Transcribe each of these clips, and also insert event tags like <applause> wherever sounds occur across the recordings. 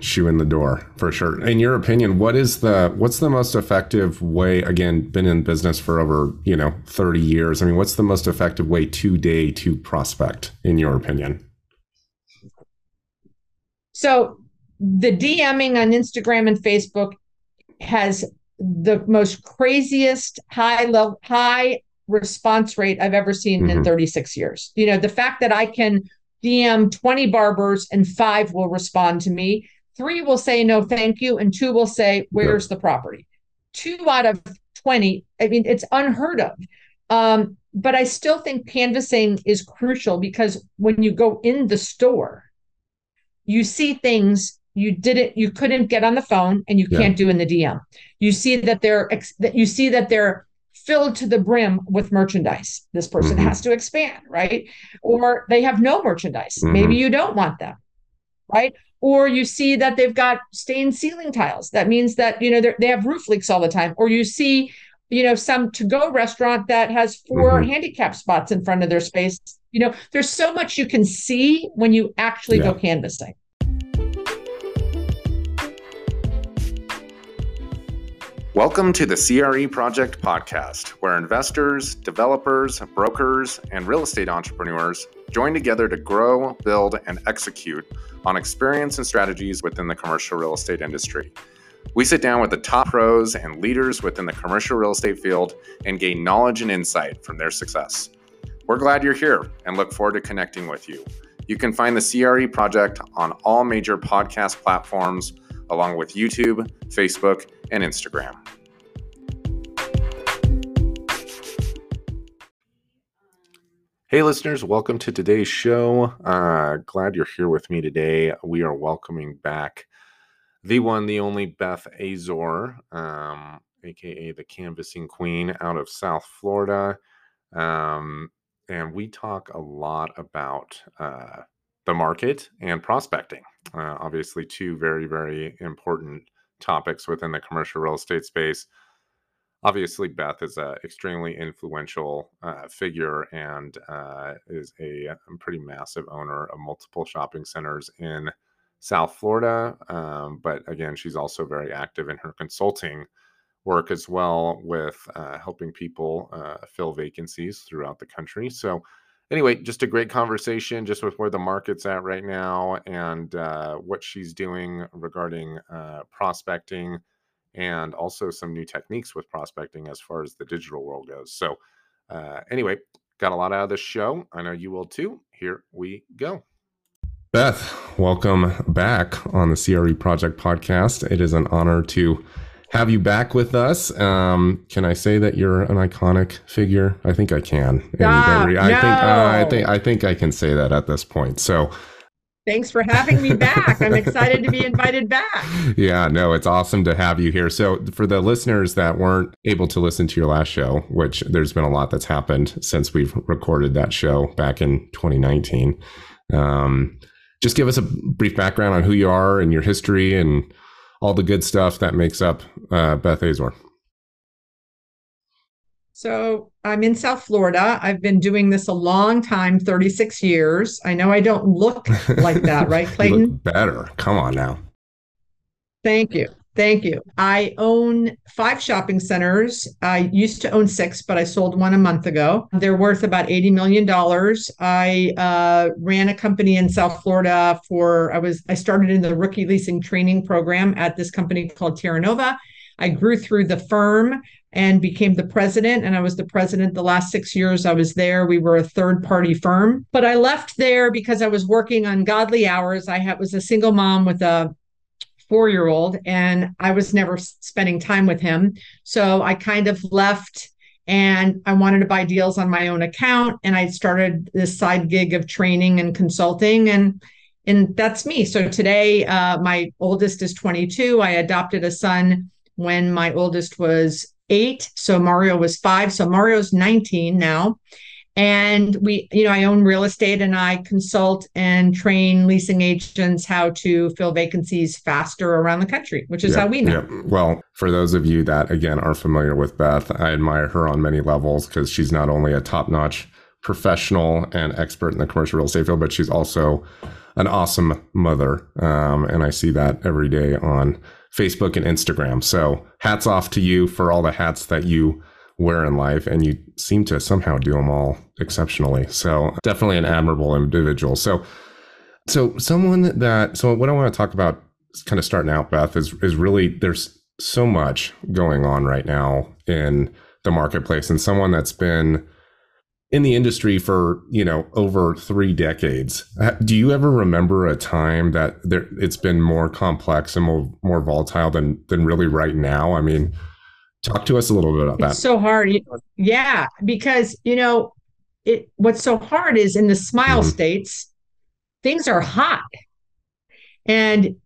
shoe in the door for sure. In your opinion, what is the what's the most effective way? Again, been in business for over you know thirty years. I mean, what's the most effective way today to prospect, in your opinion? So the DMing on Instagram and Facebook has the most craziest high level high response rate I've ever seen mm-hmm. in 36 years. You know, the fact that I can DM 20 barbers and five will respond to me, three will say no thank you and two will say where's the property. Two out of 20, I mean it's unheard of. Um, but I still think canvassing is crucial because when you go in the store, you see things you didn't you couldn't get on the phone and you yeah. can't do in the DM. You see that they're that you see that they're filled to the brim with merchandise. This person mm-hmm. has to expand, right? Or they have no merchandise. Mm-hmm. Maybe you don't want them, right? Or you see that they've got stained ceiling tiles. That means that you know they have roof leaks all the time. Or you see, you know, some to-go restaurant that has 4 mm-hmm. handicap spots in front of their space. You know, there's so much you can see when you actually yeah. go canvassing. Welcome to the CRE Project Podcast, where investors, developers, brokers, and real estate entrepreneurs join together to grow, build, and execute on experience and strategies within the commercial real estate industry. We sit down with the top pros and leaders within the commercial real estate field and gain knowledge and insight from their success. We're glad you're here and look forward to connecting with you. You can find the CRE Project on all major podcast platforms, along with YouTube, Facebook, and Instagram. Hey, listeners, welcome to today's show. Uh, glad you're here with me today. We are welcoming back the one, the only Beth Azor, um, aka the Canvassing Queen out of South Florida. Um, and we talk a lot about uh, the market and prospecting. Uh, obviously, two very, very important topics within the commercial real estate space. Obviously, Beth is an extremely influential uh, figure and uh, is a, a, pretty massive owner of multiple shopping centers in South Florida. Um, but again, she's also very active in her consulting work as well with uh, helping people uh, fill vacancies throughout the country. So, anyway, just a great conversation just with where the market's at right now and uh, what she's doing regarding uh, prospecting and also some new techniques with prospecting as far as the digital world goes. So, uh, anyway, got a lot out of this show. I know you will too. Here we go. Beth, welcome back on the CRE Project podcast. It is an honor to have you back with us. Um, can I say that you're an iconic figure? I think I can. Ah, I no. think uh, I think I think I can say that at this point. So Thanks for having me back. I'm excited to be invited back. <laughs> Yeah, no, it's awesome to have you here. So, for the listeners that weren't able to listen to your last show, which there's been a lot that's happened since we've recorded that show back in 2019, um, just give us a brief background on who you are and your history and all the good stuff that makes up uh, Beth Azor. So I'm in South Florida. I've been doing this a long time, 36 years. I know I don't look like that, right, <laughs> Clayton? better. Come on now. Thank you. Thank you. I own five shopping centers. I used to own six, but I sold one a month ago. They're worth about $80 million. I uh, ran a company in South Florida for, I was, I started in the rookie leasing training program at this company called Terranova. I grew through the firm and became the president. And I was the president the last six years I was there. We were a third party firm, but I left there because I was working ungodly hours. I had, was a single mom with a four year old, and I was never spending time with him. So I kind of left and I wanted to buy deals on my own account. And I started this side gig of training and consulting. And and that's me. So today, uh, my oldest is 22. I adopted a son when my oldest was eight. So Mario was five. So Mario's 19 now. And we, you know, I own real estate and I consult and train leasing agents how to fill vacancies faster around the country, which is how we know. Well, for those of you that, again, are familiar with Beth, I admire her on many levels because she's not only a top notch professional and expert in the commercial real estate field, but she's also an awesome mother, um, and I see that every day on Facebook and Instagram. So hats off to you for all the hats that you wear in life, and you seem to somehow do them all exceptionally. So definitely an admirable individual. So, so someone that so what I want to talk about, kind of starting out, Beth, is is really there's so much going on right now in the marketplace, and someone that's been in the industry for you know over three decades do you ever remember a time that there it's been more complex and more, more volatile than than really right now i mean talk to us a little bit about that it's so hard yeah because you know it what's so hard is in the smile mm-hmm. states things are hot and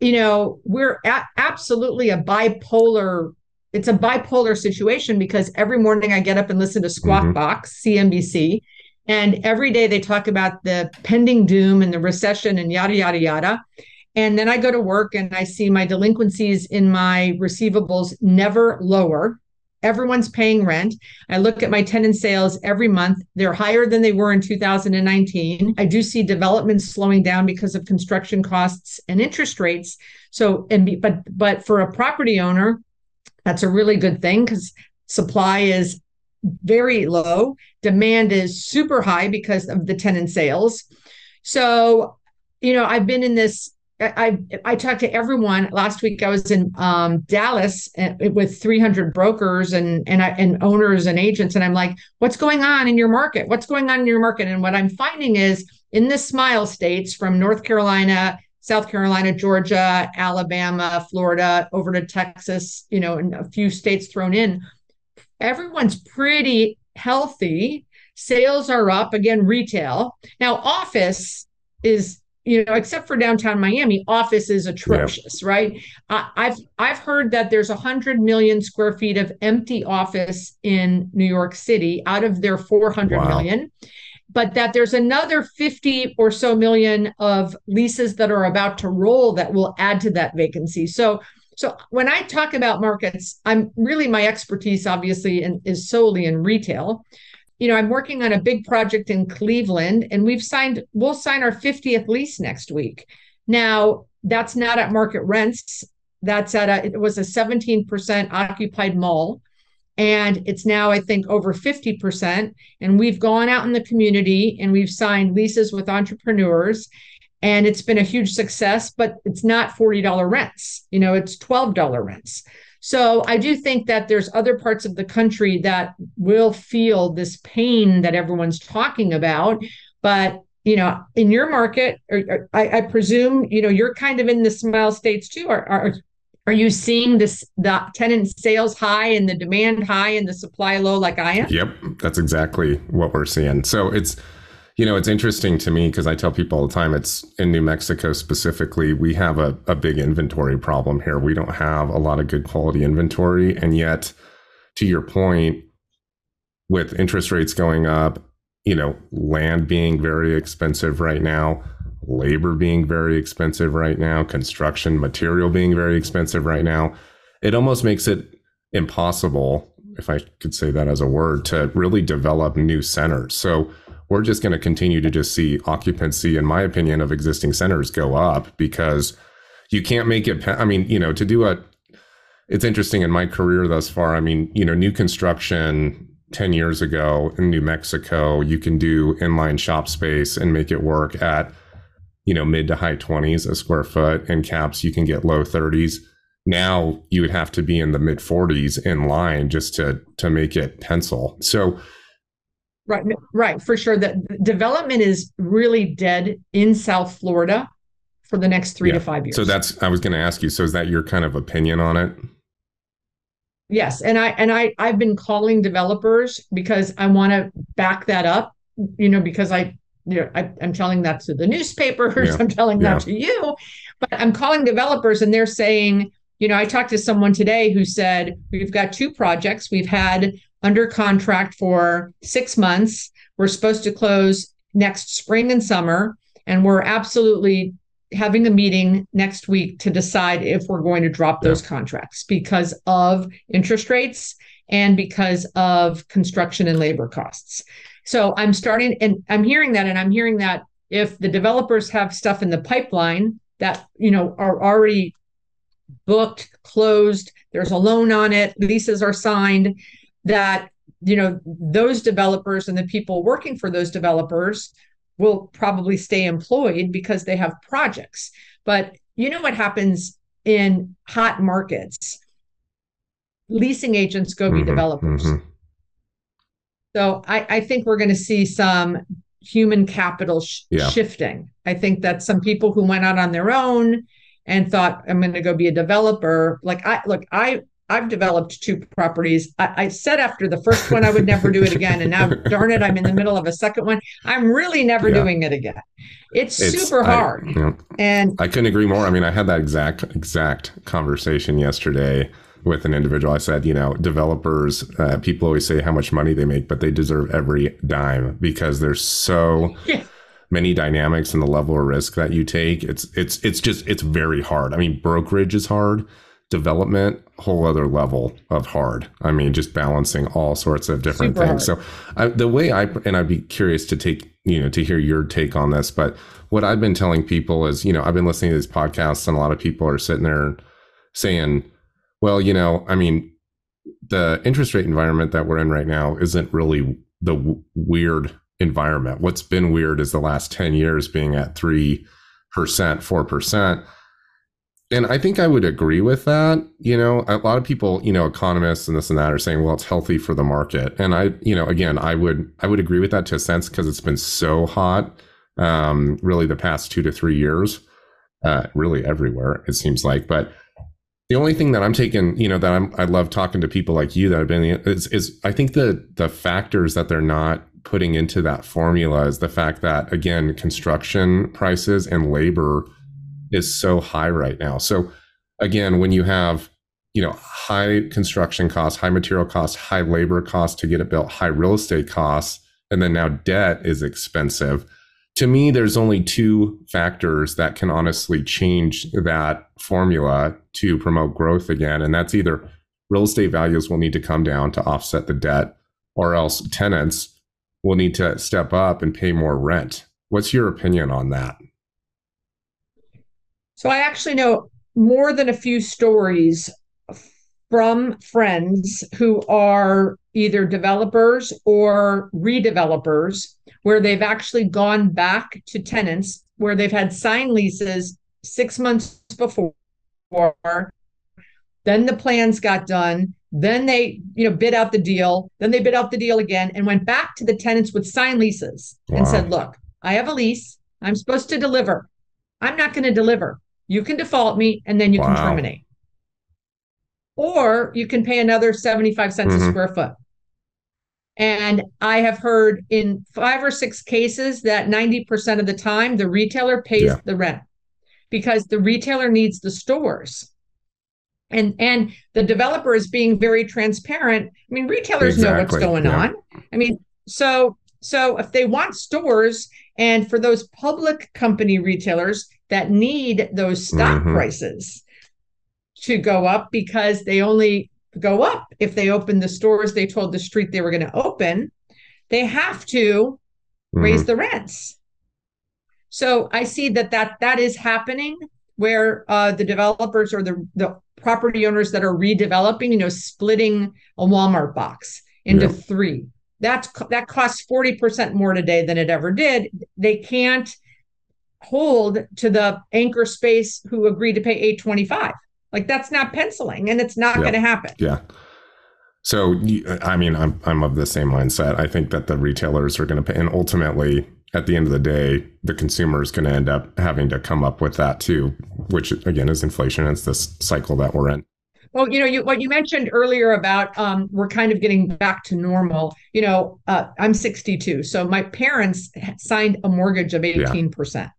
you know we're a- absolutely a bipolar it's a bipolar situation because every morning I get up and listen to Squawk mm-hmm. Box, CNBC, and every day they talk about the pending doom and the recession and yada, yada, yada. And then I go to work and I see my delinquencies in my receivables never lower. Everyone's paying rent. I look at my tenant sales every month. They're higher than they were in 2019. I do see development slowing down because of construction costs and interest rates. So, and be, but but for a property owner, that's a really good thing because supply is very low, demand is super high because of the tenant sales. So, you know, I've been in this. I I talked to everyone last week. I was in um, Dallas eh, with 300 brokers and and I, and owners and agents, and I'm like, "What's going on in your market? What's going on in your market?" And what I'm finding is in the Smile states, from North Carolina South Carolina, Georgia, Alabama, Florida, over to Texas, you know, and a few states thrown in. Everyone's pretty healthy. Sales are up again, retail. Now, office is you know, except for downtown Miami, office is atrocious, yeah. right? I, I've I've heard that there's a hundred million square feet of empty office in New York City out of their four hundred wow. million but that there's another 50 or so million of leases that are about to roll that will add to that vacancy. So so when I talk about markets, I'm really my expertise obviously in, is solely in retail. You know, I'm working on a big project in Cleveland and we've signed we'll sign our 50th lease next week. Now, that's not at market rents. That's at a it was a 17% occupied mall and it's now i think over 50% and we've gone out in the community and we've signed leases with entrepreneurs and it's been a huge success but it's not $40 rents you know it's $12 rents so i do think that there's other parts of the country that will feel this pain that everyone's talking about but you know in your market or, or I, I, presume you know you're kind of in the smile states too are, are are you seeing this the tenant sales high and the demand high and the supply low like I am? Yep, that's exactly what we're seeing. So it's you know, it's interesting to me because I tell people all the time it's in New Mexico specifically, we have a, a big inventory problem here. We don't have a lot of good quality inventory. And yet, to your point, with interest rates going up, you know, land being very expensive right now, labor being very expensive right now, construction material being very expensive right now, it almost makes it impossible, if I could say that as a word, to really develop new centers. So we're just going to continue to just see occupancy, in my opinion, of existing centers go up because you can't make it. I mean, you know, to do a, it's interesting in my career thus far. I mean, you know, new construction 10 years ago in New Mexico, you can do inline shop space and make it work at you know mid to high 20s a square foot and caps you can get low 30s now you would have to be in the mid 40s in line just to to make it pencil so right right for sure That development is really dead in south florida for the next three yeah. to five years so that's i was going to ask you so is that your kind of opinion on it yes and i and i i've been calling developers because i want to back that up you know because i you know, I, am telling that to the newspapers, yeah. <laughs> I'm telling yeah. that to you, but I'm calling developers and they're saying, you know, I talked to someone today who said, we've got two projects we've had under contract for six months. We're supposed to close next spring and summer. And we're absolutely having a meeting next week to decide if we're going to drop yeah. those contracts because of interest rates and because of construction and labor costs. So I'm starting and I'm hearing that, and I'm hearing that if the developers have stuff in the pipeline that you know are already booked, closed, there's a loan on it, leases are signed, that you know those developers and the people working for those developers will probably stay employed because they have projects. But you know what happens in hot markets? Leasing agents go be mm-hmm, developers. Mm-hmm. So I, I think we're going to see some human capital sh- yeah. shifting. I think that some people who went out on their own and thought I'm going to go be a developer. Like I look, I I've developed two properties. I, I, said after the first one I would never do it again, and now <laughs> darn it, I'm in the middle of a second one. I'm really never yeah. doing it again. It's, it's super hard, I, and I couldn't agree more. I mean, I had that exact exact conversation yesterday with an individual. I said, you know, developers, uh, people always say how much money they make, but they deserve every dime because there's so. <laughs> Yeah many dynamics and the level of risk that you take it's it's it's just it's very hard i mean brokerage is hard development whole other level of hard i mean just balancing all sorts of different Super things hard. so I, the way i and i'd be curious to take you know to hear your take on this but what i've been telling people is you know i've been listening to these podcasts and a lot of people are sitting there saying well you know i mean the interest rate environment that we're in right now isn't really the w- weird environment. What's been weird is the last 10 years being at 3%, 4%. And I think I would agree with that. You know, a lot of people, you know, economists and this and that are saying, well, it's healthy for the market. And I, you know, again, I would I would agree with that to a sense because it's been so hot um, really the past two to three years. Uh, really everywhere, it seems like. But the only thing that I'm taking, you know, that I'm I love talking to people like you that have been is, is I think the the factors that they're not putting into that formula is the fact that again construction prices and labor is so high right now so again when you have you know high construction costs high material costs high labor costs to get it built high real estate costs and then now debt is expensive to me there's only two factors that can honestly change that formula to promote growth again and that's either real estate values will need to come down to offset the debt or else tenants will need to step up and pay more rent. What's your opinion on that? So I actually know more than a few stories from friends who are either developers or redevelopers where they've actually gone back to tenants where they've had signed leases six months before then the plans got done then they, you know, bid out the deal. Then they bid out the deal again and went back to the tenants with signed leases wow. and said, "Look, I have a lease. I'm supposed to deliver. I'm not going to deliver. You can default me, and then you wow. can terminate, or you can pay another 75 cents mm-hmm. a square foot." And I have heard in five or six cases that 90% of the time the retailer pays yeah. the rent because the retailer needs the stores and and the developer is being very transparent i mean retailers exactly. know what's going yeah. on i mean so so if they want stores and for those public company retailers that need those stock mm-hmm. prices to go up because they only go up if they open the stores they told the street they were going to open they have to mm-hmm. raise the rents so i see that that that is happening where uh, the developers or the, the property owners that are redeveloping, you know, splitting a Walmart box into yeah. three. That's that costs 40% more today than it ever did. They can't hold to the anchor space who agreed to pay 825. Like that's not penciling and it's not yeah. going to happen. Yeah. So I mean I'm I'm of the same mindset. I think that the retailers are going to pay and ultimately at the end of the day, the consumer is going to end up having to come up with that too, which again is inflation. It's this cycle that we're in. Well, you know, you, what you mentioned earlier about um, we're kind of getting back to normal. You know, uh, I'm 62, so my parents signed a mortgage of 18 yeah. percent.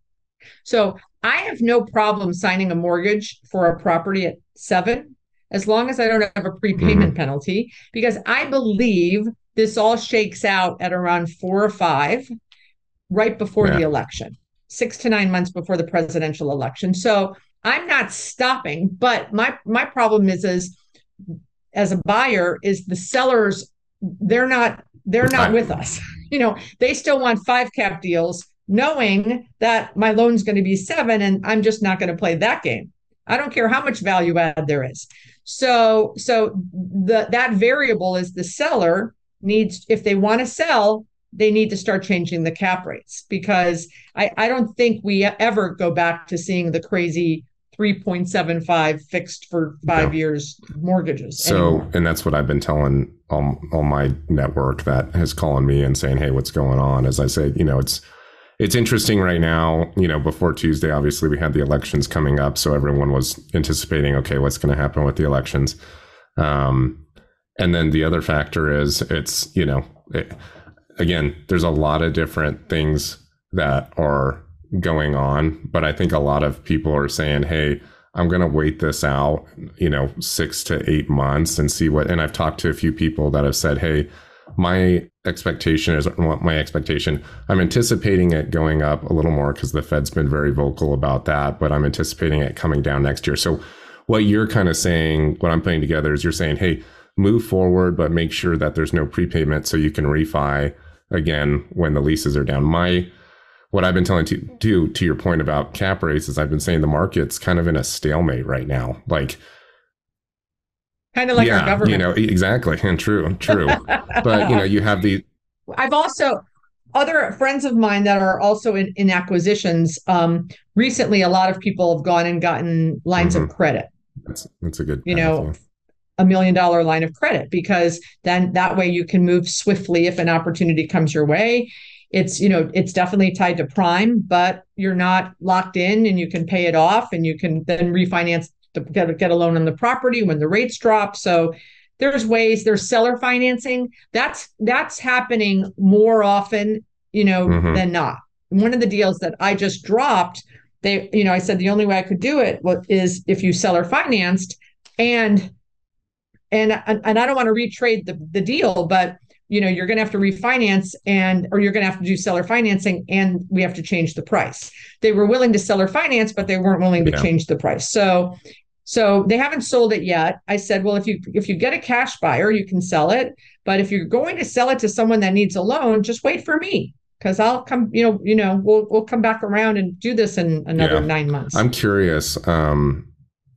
So I have no problem signing a mortgage for a property at seven, as long as I don't have a prepayment mm-hmm. penalty, because I believe this all shakes out at around four or five right before yeah. the election, six to nine months before the presidential election. So I'm not stopping, but my my problem is is as a buyer is the sellers they're not they're not with us. <laughs> You know, they still want five cap deals knowing that my loan's going to be seven and I'm just not going to play that game. I don't care how much value add there is. So so the that variable is the seller needs if they want to sell, they need to start changing the cap rates because I, I don't think we ever go back to seeing the crazy 3.75 fixed for five years mortgages. So, anymore. and that's what I've been telling all, all my network that is calling me and saying, Hey, what's going on? As I say, you know, it's, it's interesting right now, you know, before Tuesday, obviously we had the elections coming up. So everyone was anticipating, okay, what's going to happen with the elections? Um, and then the other factor is it's, you know, it, again, there's a lot of different things that are going on, but I think a lot of people are saying, "Hey, I'm going to wait this out, you know, 6 to 8 months and see what and I've talked to a few people that have said, "Hey, my expectation is my expectation. I'm anticipating it going up a little more because the Fed's been very vocal about that, but I'm anticipating it coming down next year." So what you're kind of saying, what I'm putting together is you're saying, "Hey, move forward, but make sure that there's no prepayment so you can refi again when the leases are down." My what I've been telling to, to to your point about cap rates is I've been saying the market's kind of in a stalemate right now. Like kind of like yeah, our government. You know, exactly. And true, true. but you know, you have the I've also other friends of mine that are also in, in acquisitions. Um, recently, a lot of people have gone and gotten lines mm-hmm. of credit. That's that's a good. You know, yeah. a million dollar line of credit because then that way you can move swiftly if an opportunity comes your way it's you know it's definitely tied to prime but you're not locked in and you can pay it off and you can then refinance to get, get a loan on the property when the rates drop. So there's ways there's seller financing. That's that's happening more often you know mm-hmm. than not. One of the deals that i just dropped they you know i said the only way i could do it is if you seller financed. And and and i don't want to retrade the, the deal but you know you're going to have to refinance and or you're going to have to do seller financing and we have to change the price. They were willing to seller finance but they weren't willing to yeah. change the price. So so they haven't sold it yet i said well if you if you get a cash buyer you can sell it but if you're going to sell it to someone that needs a loan just wait for me because I'll come, you know, you know, we'll we'll come back around and do this in another yeah. nine months. I'm curious. Um,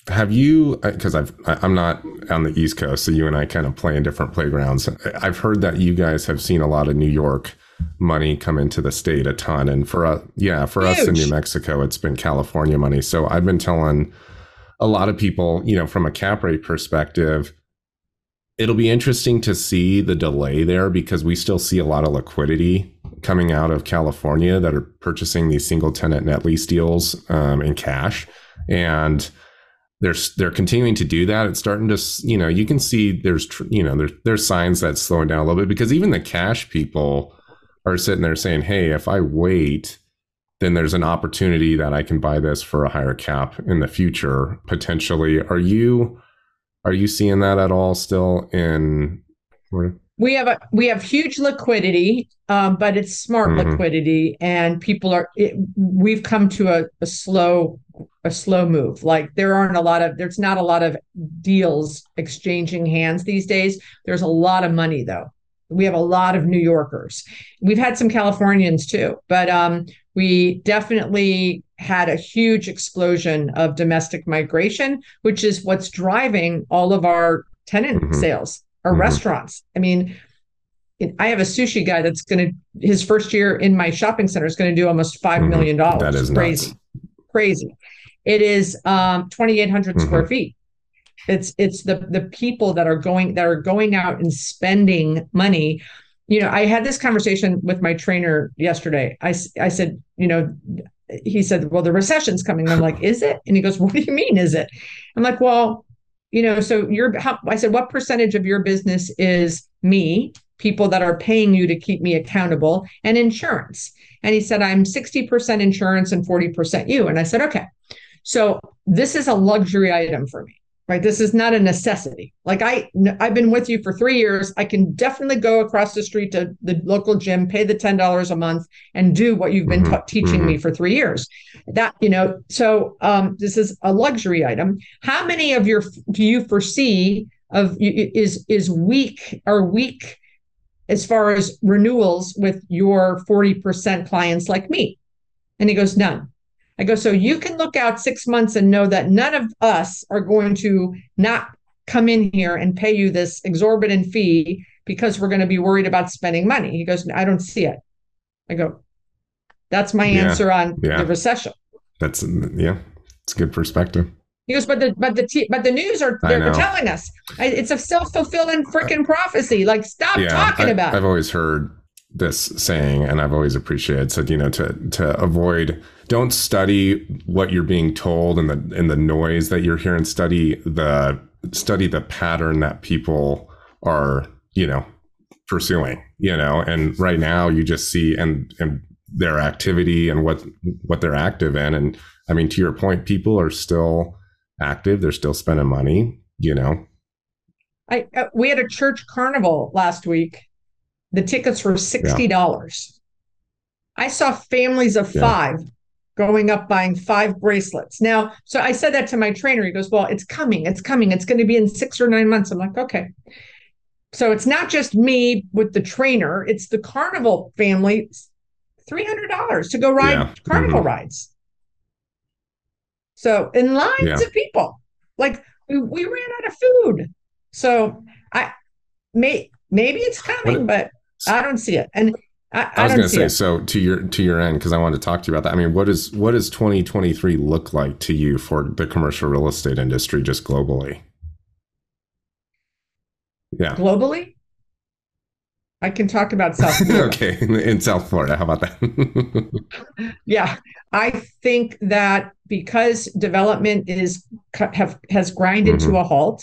have you because i've i'm not on the east coast so you and i kind of play in different playgrounds i've heard that you guys have seen a lot of new york money come into the state a ton and for us yeah for Huge. us in new mexico it's been california money so i've been telling a lot of people you know from a cap rate perspective it'll be interesting to see the delay there because we still see a lot of liquidity coming out of california that are purchasing these single tenant net lease deals um, in cash and they're they're continuing to do that. It's starting to you know you can see there's you know there's there's signs that's slowing down a little bit because even the cash people are sitting there saying, hey, if I wait, then there's an opportunity that I can buy this for a higher cap in the future potentially. Are you are you seeing that at all still in? We have a we have huge liquidity, um, but it's smart mm-hmm. liquidity, and people are. It, we've come to a, a slow a slow move. Like there aren't a lot of there's not a lot of deals exchanging hands these days. There's a lot of money though. We have a lot of New Yorkers. We've had some Californians too, but um, we definitely had a huge explosion of domestic migration, which is what's driving all of our tenant mm-hmm. sales, our mm-hmm. restaurants. I mean, I have a sushi guy that's going to his first year in my shopping center is going to do almost five mm-hmm. million dollars. That is crazy. Nuts crazy. It is um, 2,800 mm-hmm. square feet. It's it's the the people that are going that are going out and spending money. You know, I had this conversation with my trainer yesterday. I I said, you know, he said, well, the recession's coming. I'm like, is it? And he goes, what do you mean, is it? I'm like, well, you know, so you're. How, I said, what percentage of your business is me, people that are paying you to keep me accountable, and insurance? And he said, I'm 60% insurance and 40% you. And I said, okay. So this is a luxury item for me, right? This is not a necessity. Like I, I've been with you for three years. I can definitely go across the street to the local gym, pay the $10 a month and do what you've been mm-hmm. t- teaching mm-hmm. me for three years. That, you know, so um, this is a luxury item. How many of your, do you foresee of is, is weak or weak as far as renewals with your 40% clients like me? And he goes, None. I go, So you can look out six months and know that none of us are going to not come in here and pay you this exorbitant fee because we're going to be worried about spending money. He goes, I don't see it. I go, That's my Yeah. answer on Yeah. the recession. That's yeah, it's a good perspective. He goes, but the but the t- but the news are they're telling us it's a self fulfilling freaking prophecy. Like, stop yeah, talking I, about I've it. always heard this saying, and I've always appreciated said, you know, to to avoid, don't study what you're being told and the and the noise that you're hearing. Study the study the pattern that people are, you know, pursuing. You know, and right now you just see and and their activity and what what they're active in. And I mean, to your point, people are still active. They're still spending money. You know, I uh, we had a church carnival last week. The tickets were sixty dollars. I saw families of Yeah. five going up buying five bracelets. Now, so I said that to my trainer. He goes, "Well, it's coming. It's coming. It's going to be in six or nine months." I'm like, "Okay." So it's not just me with the trainer; it's the carnival family. Three hundred dollars to go ride Yeah. carnival Mhm. rides. So in lines Yeah. of people, like we, we ran out of food. So I may maybe it's coming, but I don't see it. And I, I, I was going to say it. so to your to your end because I wanted to talk to you about that. I mean, what is what does 2023 look like to you for the commercial real estate industry just globally? Yeah. globally. I can talk about <laughs> South Florida. okay, in, South Florida, how about that? <laughs> Yeah, I think that because development is have has grinded Mm-hmm. to a halt,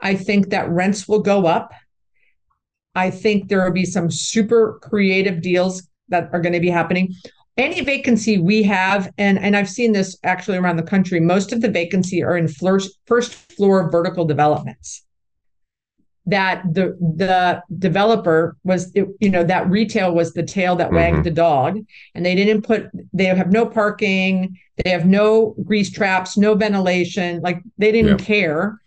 I think that rents will go up. I think there will be some super creative deals that are going to be happening. Any vacancy we have, and and I've seen this actually around the country, most of the vacancy are in first first floor vertical developments. That the the developer was, you know, that retail was the tail that wagged Mhm. the dog, and they didn't put. They have no parking. They have no grease traps, no ventilation. Like they didn't Yep. care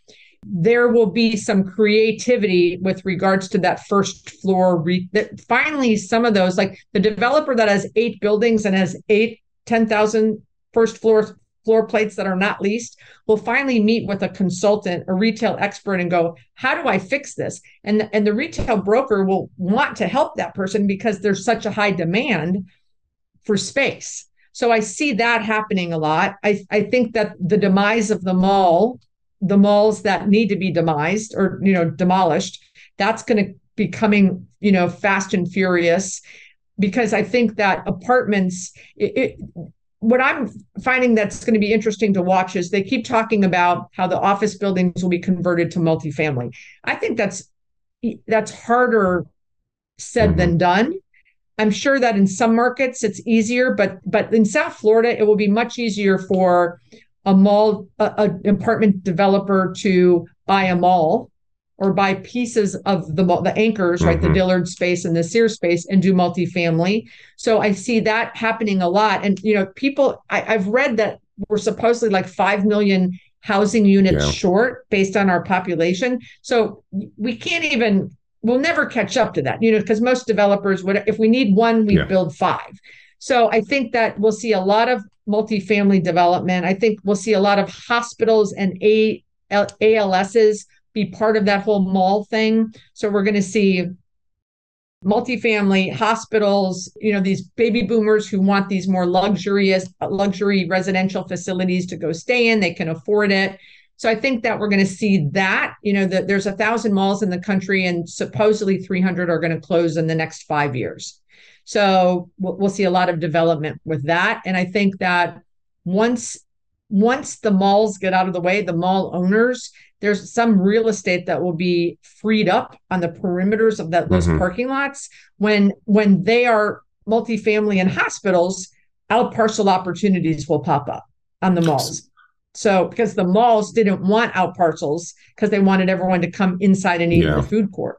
there will be some creativity with regards to that first floor re- that finally some of those like the developer that has eight buildings and has eight 10,000 first floor floor plates that are not leased will finally meet with a consultant a retail expert and go how do i fix this? And and the retail broker will want to help that person because there's such a high demand for space. So i see that happening a lot. I i think that the demise of the mall the malls that need to be demised or you know demolished that's going to be coming you know fast and furious. Because i think that apartments it, it, what i'm finding that's going to be interesting to watch is they keep talking about how the office buildings will be converted to multifamily. I think that's that's harder said Mhm. than done. I'm sure that in some markets it's easier but but in south florida it will be much easier for a mall, a, a apartment developer to buy a mall or buy pieces of the mall, the anchors, right, the Mhm. Dillard space and the Sears space, and do multifamily. So I see that happening a lot. And you know, people, I, I've read that we're supposedly like five million housing units Yeah. short based on our population. So we can't even. We'll never catch up to that, you know, because most developers would, if we need one, we Yeah. build five. So I think that we'll see a lot of multifamily development. I think we'll see a lot of hospitals and A- ALSs be part of that whole mall thing. So we're going to see multifamily hospitals, you know, these baby boomers who want these more luxurious luxury residential facilities to go stay in, they can afford it. So I think that we're going to see that, you know, that there's a thousand malls in the country and supposedly 300 are going to close in the next five years. So we'll, we'll see a lot of development with that. And I think that once once the malls get out of the way, the mall owners, there's some real estate that will be freed up on the perimeters of that those Mhm. parking lots when when they are multifamily and hospitals, out parcel opportunities will pop up on the malls. So because the malls didn't want out parcels because they wanted everyone to come inside and eat in Yeah. the food court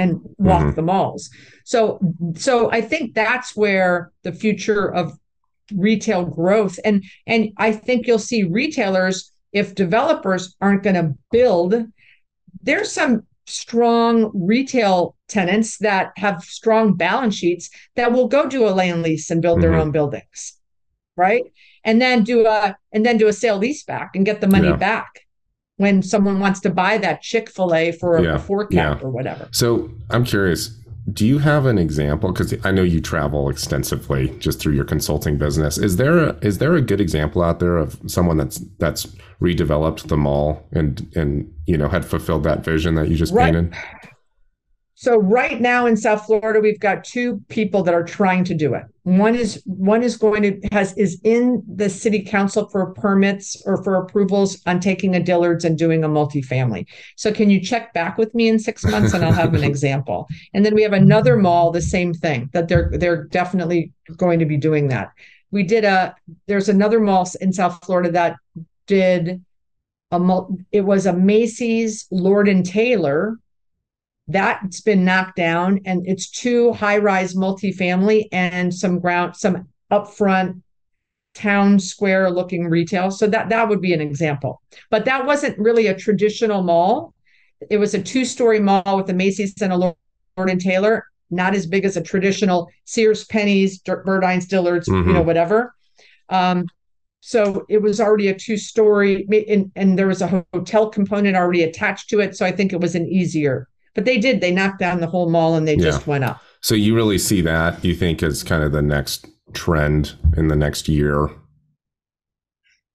and walk Mhm. the malls. So so I think that's where the future of retail growth and and I think you'll see retailers if developers aren't going to build there's some strong retail tenants that have strong balance sheets that will go do a land lease and build mm-hmm. their own buildings, right? And then do a and then do a sale lease back and get the money yeah. back when someone wants to buy that Chick Fil A for a, yeah. a four cap yeah. or whatever. So I'm curious. Do you have an example? Because I know you travel extensively just through your consulting business. Is there a, is there a good example out there of someone that's that's redeveloped the mall and and you know had fulfilled that vision that you just right. painted? So right now in South Florida, we've got two people that are trying to do it. One is one is going to has is in the city council for permits or for approvals on taking a Dillard's and doing a multifamily. So can you check back with me in six months and I'll have an <laughs> example. And then we have another mall, the same thing that they're they're definitely going to be doing that. We did a there's another mall in South Florida that did a it was a Macy's Lord and Taylor that's been knocked down and it's two high-rise multifamily and some ground some upfront town square looking retail. So that that would be an example. But that wasn't really a traditional mall. It was a two-story mall with a macy's and a lord and taylor not as big as a traditional sears Penney's burdines dillards mm-hmm. you know whatever. Um, so it was already a two-story and, and there was a hotel component already attached to it so i think it was an easier but they did. They knocked down the whole mall and they yeah. just went up. So you really see that, you think, as kind of the next trend in the next year?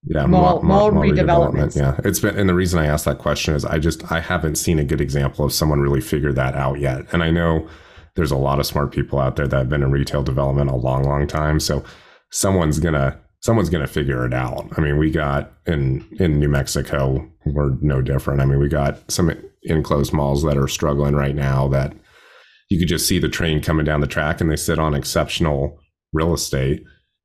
Yeah, mall, mall, mall redevelopment. Yeah, it's been, and the reason I asked that question is I just I haven't seen a good example of someone really figure that out yet. And I know there's a lot of smart people out there that have been in retail development a long, long time. So someone's gonna someone's gonna figure it out. I mean, we got in in New Mexico, we're no different. I mean, we got some enclosed malls that are struggling right now that you could just see the train coming down the track and they sit on exceptional real estate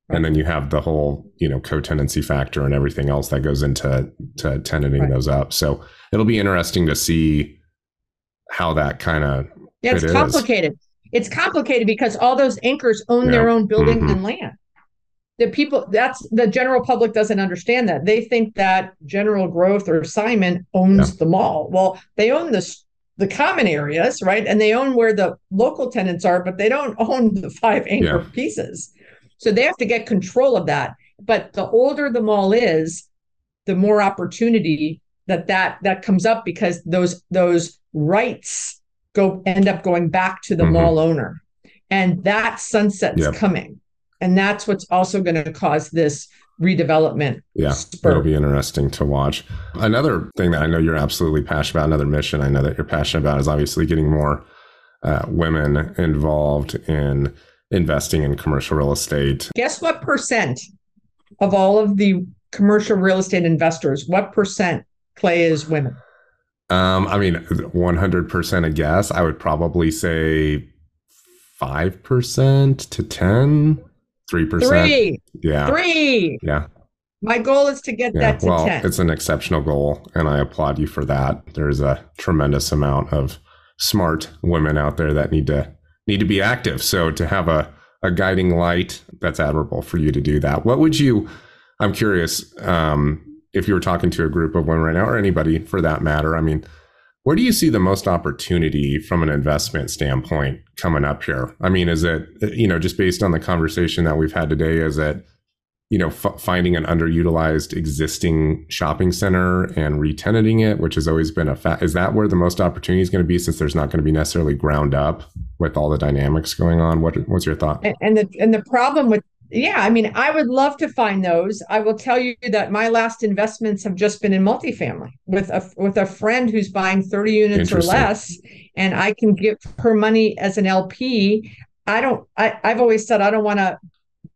right. and then you have the whole you know co-tenancy factor and everything else that goes into to tenanting right. those up so it'll be interesting to see how that kind of yeah it's it complicated it's complicated because all those anchors own yeah. their own building mm-hmm. and land the people that's the general public doesn't understand that they think that general growth or simon owns yeah. the mall well they own this the common areas right and they own where the local tenants are but they don't own the five anchor yeah. pieces so they have to get control of that but the older the mall is the more opportunity that that that comes up because those those rights go end up going back to the mm-hmm. mall owner and that sunset's yep. coming and that's what's also going to cause this redevelopment. Yeah, it'll be interesting to watch. Another thing that I know you're absolutely passionate about, another mission I know that you're passionate about, is obviously getting more uh, women involved in investing in commercial real estate. Guess what percent of all of the commercial real estate investors, what percent play is women? Um, I mean, 100% a guess. I would probably say 5% to 10 Three percent. Three. Yeah. Three. Yeah. My goal is to get yeah. that to well, 10. It's an exceptional goal, and I applaud you for that. There's a tremendous amount of smart women out there that need to need to be active. So to have a a guiding light, that's admirable for you to do that. What would you? I'm curious um, if you were talking to a group of women right now, or anybody for that matter. I mean, where do you see the most opportunity from an investment standpoint coming up here? I mean, is it, you know, just based on the conversation that we've had today, is it, you know, f- finding an underutilized existing shopping center and retenanting it, which has always been a fact? Is that where the most opportunity is going to be since there's not going to be necessarily ground up with all the dynamics going on? What, what's your thought? And, the, and the problem with yeah, I mean, I would love to find those. I will tell you that my last investments have just been in multifamily with a with a friend who's buying 30 units or less, and I can give her money as an LP. I don't I, I've always said I don't want to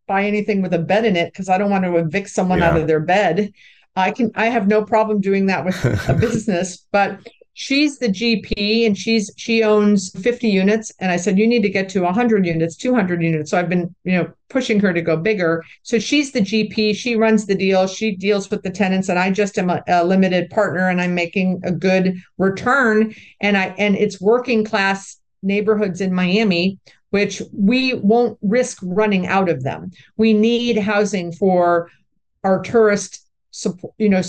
buy anything with a bed in it because I don't want to evict someone yeah. out of their bed. I can I have no problem doing that with a <laughs> business, but she's the GP and she's she owns 50 units. And I said you need to get to 100 units 200 units. So I've been you know pushing her to go bigger. So she's the GP she runs the deal. She deals with the tenants and I just am a, a limited partner and I'm making a good return. And I and it's working class neighborhoods in Miami which we won't risk running out of them. We need housing for our tourist support, you know,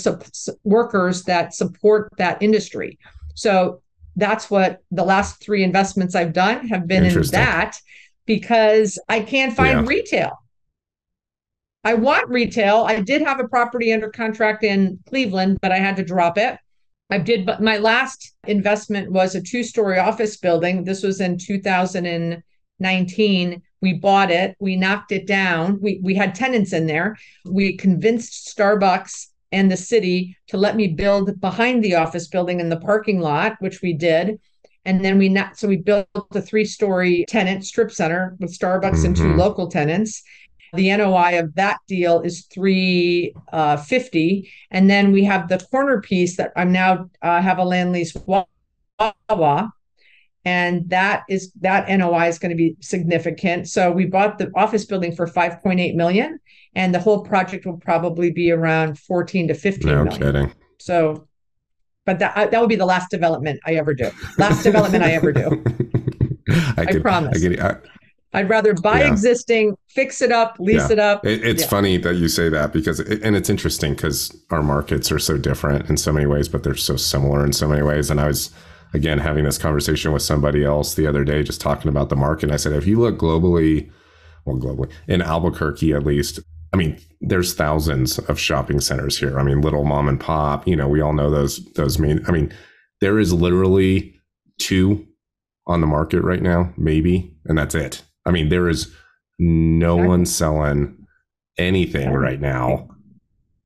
workers that support that industry. So that's what the last three investments I've done have been in that because I can't find yeah. retail. I want retail. I did have a property under contract in Cleveland, but I had to drop it. I did, but my last investment was a two story office building. This was in 2019. We bought it, we knocked it down. We, we had tenants in there. We convinced Starbucks and the city to let me build behind the office building in the parking lot, which we did. And then we not so we built a three story tenant strip center with Starbucks mm-hmm. and two mm-hmm. local tenants. The NOI of that deal is 350. Uh, and then we have the corner piece that I'm now uh, have a land lease Wawa. And that is that NOI is going to be significant. So we bought the office building for 5.8 million, and the whole project will probably be around 14 to 15 no million. kidding. So, but that that would be the last development I ever do. Last development I ever do. <laughs> I, I promise. I, I, I'd rather buy yeah. existing, fix it up, lease yeah. it up. It, it's yeah. funny that you say that because, it, and it's interesting because our markets are so different in so many ways, but they're so similar in so many ways. And I was, again, having this conversation with somebody else the other day, just talking about the market. I said, if you look globally, well, globally, in Albuquerque at least, I mean, there's thousands of shopping centers here. I mean, little mom and pop, you know, we all know those, those mean, I mean, there is literally two on the market right now, maybe, and that's it. I mean, there is no one selling anything right now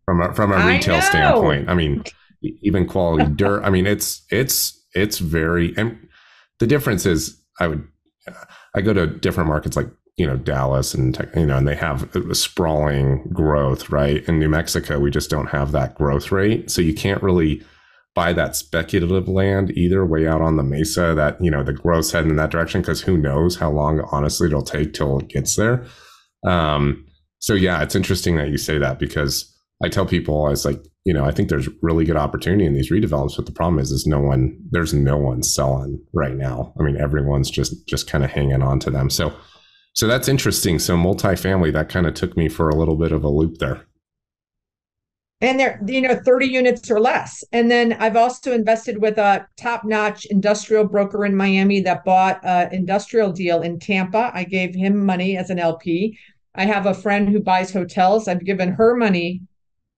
from a, from a retail standpoint. I mean, <laughs> even quality dirt. I mean, it's it's it's very and the difference is I would I go to different markets like you know Dallas and you know and they have a sprawling growth right? In New Mexico we just don't have that growth rate. So you can't really buy that speculative land either way out on the mesa that you know the growth's heading in that direction because who knows how long honestly it'll take till it gets there. Um so yeah it's interesting that you say that because i tell people i was like you know i think there's really good opportunity in these redevelops, but the problem is is no one there's no one selling right now. I mean everyone's just just kind of hanging on to them. So so that's interesting. So multifamily that kind of took me for a little bit of a loop there. And they're you know 30 units or less. And then i've also invested with a top-notch industrial broker in miami that bought an industrial deal in tampa. I gave him money as an lp i have a friend who buys hotels. I've given her money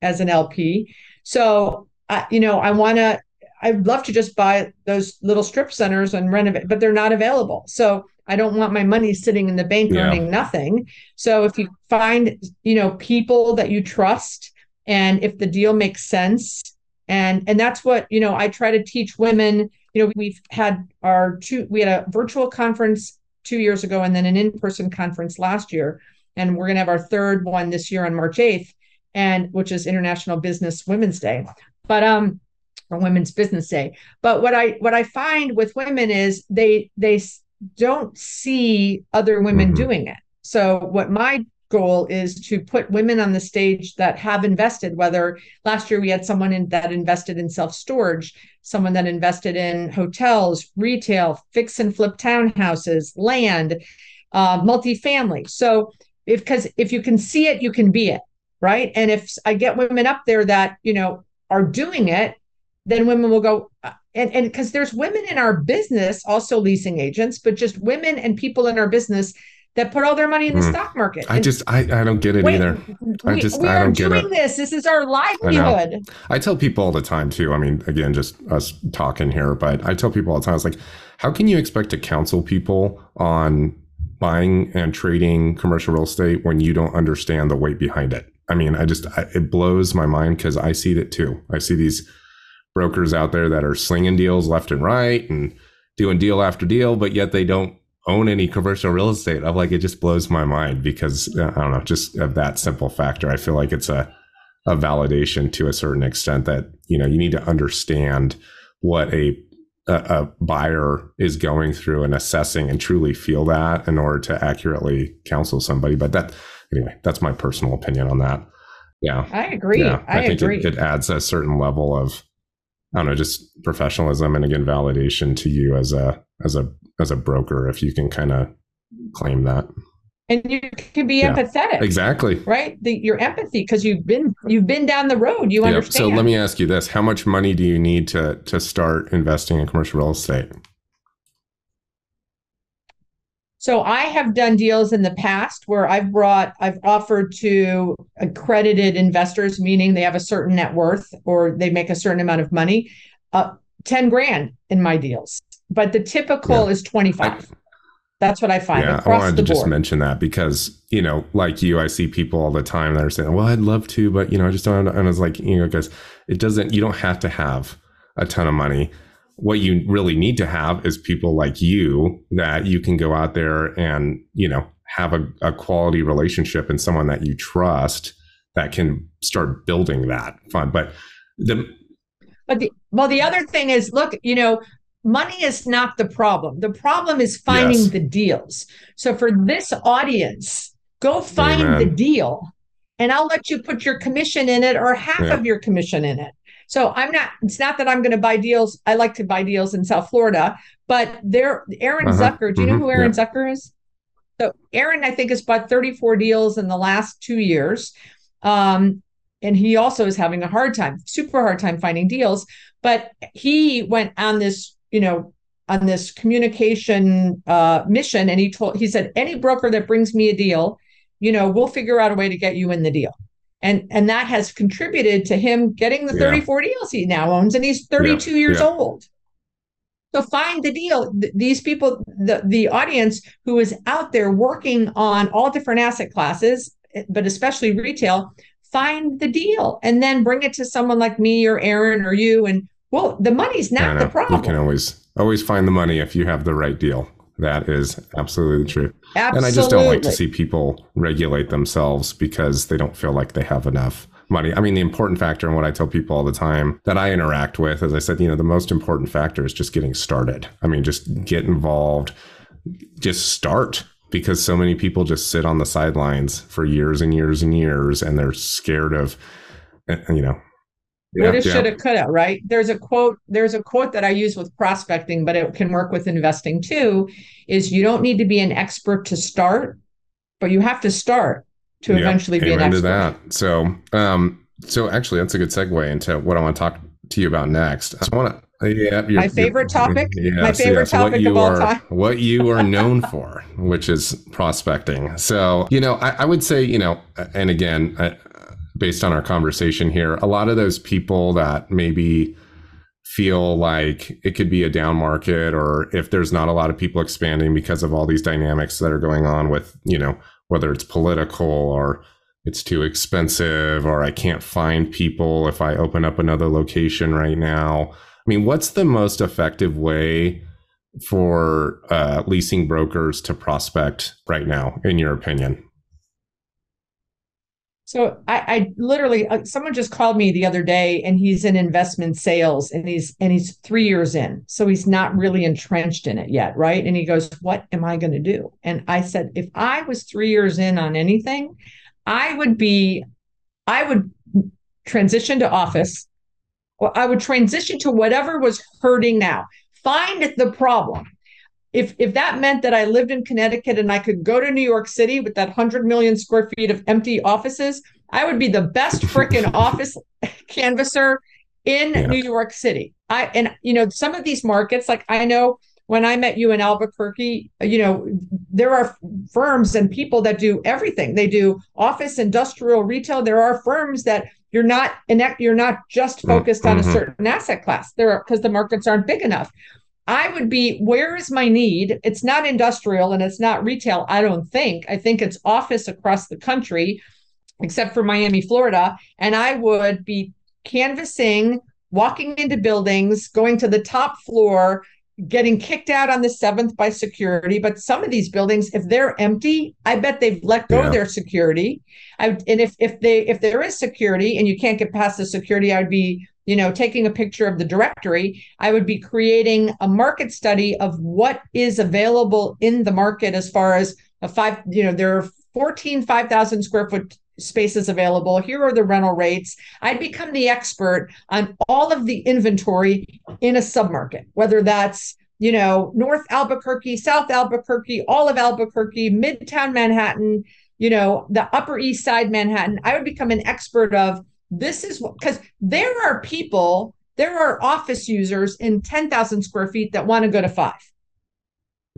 as an lp so uh, you know i want to i'd love to just buy those little strip centers and renovate but they're not available. So I don't want my money sitting in the bank yeah. earning nothing. So if you find, you know, people that you trust and if the deal makes sense and and that's what you know i try to teach women. You know we've had our two we had a virtual conference two years ago and then an in-person conference last year. And we're going to have our third one this year on march 8th and which is international business women's day but um or women's business day. But what i what i find with women is they they don't see other women mm-hmm. doing it. So what my goal is to put women on the stage that have invested whether last year we had someone in, that invested in self storage someone that invested in hotels retail fix and flip townhouses land uh, multifamily. So if because if you can see it you can be it right and if i get women up there that you know are doing it then women will go uh, and and because there's women in our business also leasing agents but just women and people in our business that put all their money in the mm. stock market. I just I, I don't get it wait, either. I just we I don't get it. This this is our livelihood. I, I, tell people all the time too. I mean, again, just us talking here, but I tell people all the time. It's like, how can you expect to counsel people on buying and trading commercial real estate when you don't understand the weight behind it? I mean, I just I, it blows my mind because I see it too. I see these brokers out there that are slinging deals left and right and doing deal after deal, but yet they don't own any commercial real estate. I'm like, it just blows my mind because uh, I don't know, just of that simple factor. I feel like it's a, a validation to a certain extent that, you know, you need to understand what a, a, a buyer is going through and assessing and truly feel that in order to accurately counsel somebody. But that, anyway, that's my personal opinion on that. Yeah. I agree. Yeah, I, I think agree. It, it adds a certain level of, I don't know, just professionalism and again, validation to you as a, as a as a broker if you can kind of claim that. and you can be yeah, empathetic exactly right the, your empathy because you've been you've been down the road you yep. understand so let me ask you this how much money do you need to to start investing in commercial real estate so i have done deals in the past where i've brought i've offered to accredited investors meaning they have a certain net worth or they make a certain amount of money uh, 10 grand in my deals but the typical yeah. is 25 I, that's what I find. Yeah, I wanted to board. just mention that because you know, like you, I see people all the time that are saying, "Well, I'd love to, but you know, I just don't." And I was like, you know, guys, it doesn't. You don't have to have a ton of money. What you really need to have is people like you that you can go out there and you know have a, a quality relationship and someone that you trust that can start building that fund. But the but the well, the other thing is, look, you know, money is not the problem. The problem is finding yes. the deals. So for this audience, go find Amen. the deal and I'll let you put your commission in it or half yeah. of your commission in it. So I'm not, it's not that I'm going to buy deals. I like to buy deals in South Florida, but there, Aaron uh-huh. Zucker, do you mm-hmm. know who Aaron yeah. Zucker is? So Aaron, I think, has bought 34 deals in the last two years. Um, and he also is having a hard time, super hard time finding deals. But he went on this you know, on this communication uh, mission, and he told he said any broker that brings me a deal, you know, we'll figure out a way to get you in the deal. And, and that has contributed to him getting the yeah. 34 deals he now owns, and he's 32 yeah. years yeah. old. So find the deal. These people, the, the audience who is out there working on all different asset classes, eh, but especially retail, find the deal and then bring it to someone like me or Aaron or you and well, the money's not the problem. You can always always find the money if you have the right deal. That is absolutely true. Absolutely. And I just don't like to see people regulate themselves because they don't feel like they have enough money. I mean, the important factor and what I tell people all the time that I interact with, as I said, you know, the most important factor is just getting started. I mean, just get involved, just start because so many people just sit on the sidelines for years and years and years and they're scared of, eh, you know, yeah, woulda, yeah. shoulda, coulda, right? There's a quote, there's a quote that I use with prospecting, but it can work with investing too, is you don't need to be an expert to start, but you have to start to yep. eventually be an expert. that. So um, so actually that's a good segue into what I want to talk to you about next. I want to yeah, my favorite topic. Yes, my favorite yes, topic of all are, time. <laughs> what you are known for, which is prospecting. So, you know, I, I, would say, you know, and again, I, based on our conversation here, a lot of those people that maybe feel like it could be a down market or if there's not a lot of people expanding because of all these dynamics that are going on with, you know, whether it's political or it's too expensive or I can't find people if I open up another location right now. I mean, what's the most effective way for uh, leasing brokers to prospect right now, in your opinion? So I, I literally uh, someone just called me the other day and he's in investment sales and he's and he's 3 years in. So he's not really entrenched in it yet, right? And he goes, "What am I going to do?" And I said, "If I was 3 years in on anything, I would be I would transition to office or I would transition to whatever was hurting now. Find the problem if if that meant that I lived in Connecticut and I could go to New York City with that 100 million square feet of empty offices, I would be the best freaking <laughs> office canvasser in yeah. New York City. I and you know some of these markets like I know when I met you in Albuquerque, you know, there are firms and people that do everything. They do office, industrial, retail. There are firms that you're not you're not just focused mm-hmm. on a mm-hmm. certain asset class. There are because the markets aren't big enough. I would be, where is my need? It's not industrial and it's not retail, I don't think. I think it's office across the country, except for Miami, Florida. And I would be canvassing, walking into buildings, going to the top floor, getting kicked out on the seventh by security. But some of these buildings, if they're empty, I bet they've let go yeah. of their security. I, and if if they if there is security and you can't get past the security, I'd be you know, taking a picture of the directory, I would be creating a market study of what is available in the market as far as a five, you know, there are 14 5,000 square foot spaces available. Here are the rental rates. I'd become the expert on all of the inventory in a submarket, whether that's you know, North Albuquerque, South Albuquerque, all of Albuquerque, Midtown Manhattan, you know, the Upper East Side Manhattan, I would become an expert of this is because there are people, there are office users in 10,000 square feet that want to go to 5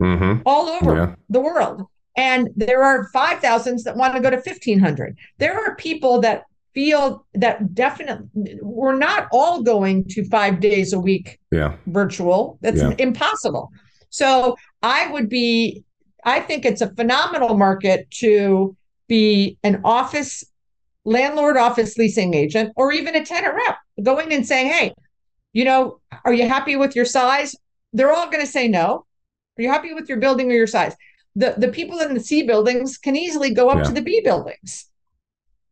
mm-hmm. all over yeah. the world. And there are 5,000s that want to go to 1,500. There are people that feel that definitely we're not all going to five days a week yeah. virtual. That's yeah. impossible. So I would be, I think it's a phenomenal market to be an office landlord office leasing agent or even a tenant rep going and saying, Hey, you know, are you happy with your size? They're all going to say no. Are you happy with your building or your size? The the people in the C buildings can easily go up yeah. to the B buildings.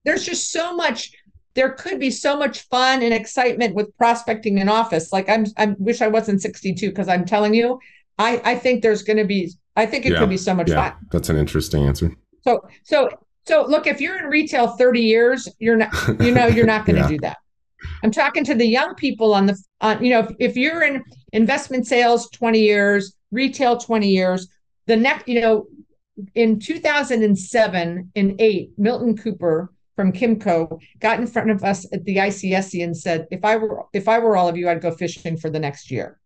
There's just so much there could be so much fun and excitement with prospecting in office. Like I'm I wish I wasn't 62 because I'm telling you, I I think there's going to be I think it yeah. could be so much yeah. fun. That's an interesting answer. So so so look, if you're in retail 30 years, you're not, you know, you're not <laughs> going to yeah. do that. I'm talking to the young people on the, on, you know, if, if you're in investment sales 20 years, retail 20 years, the next, you know, in 2007 and eight, Milton Cooper from Kimco got in front of us at the ICSC and said, if I were, if I were all of you, I'd go fishing for the next year.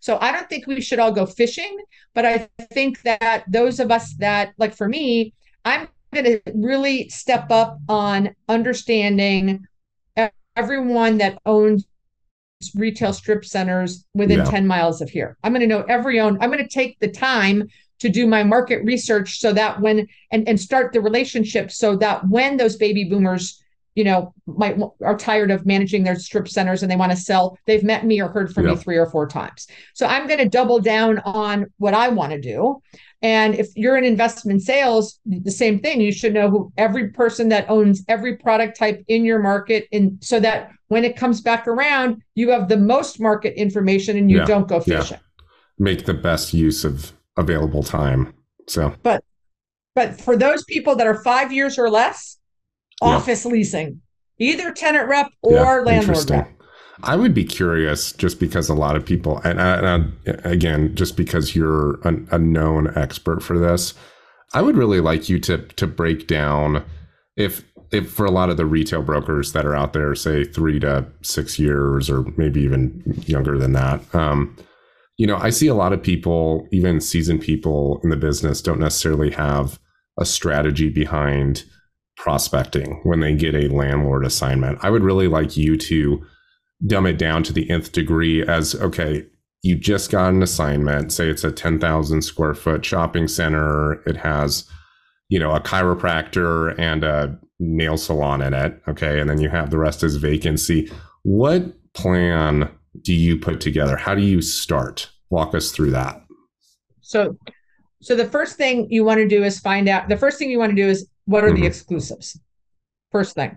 So I don't think we should all go fishing, but I think that those of us that, like for me, I'm going to really step up on understanding everyone that owns retail strip centers within yeah. 10 miles of here. I'm going to know every own. I'm going to take the time to do my market research so that when and and start the relationship so that when those baby boomers you know might are tired of managing their strip centers and they want to sell they've met me or heard from me three or four times so i'm going to double down on what i want to do and if you're in investment sales, the same thing. You should know who every person that owns every product type in your market, and so that when it comes back around, you have the most market information and you yeah, don't go fishing. Yeah. Make the best use of available time. So, but but for those people that are five years or less, office yeah. leasing, either tenant rep or landlord rep. I would be curious just because a lot of people, and, and again, just because you're an, a known expert for this, I would really like you to to break down if if for a lot of the retail brokers that are out there, say three to six years or maybe even younger than that. Um, you know, I see a lot of people, even seasoned people in the business, don't necessarily have a strategy behind prospecting when they get a landlord assignment. I would really like you to dumb it down to the nth degree as okay, you just got an assignment, say it's a 10,000 square foot shopping center, it has, you know, a chiropractor and a nail salon in it, okay, and then you have the rest as vacancy. What plan do you put together? How do you start? Walk us through that. So so the first thing you want to do is find out the first thing you want to do is what are mm-hmm. the exclusives? First thing.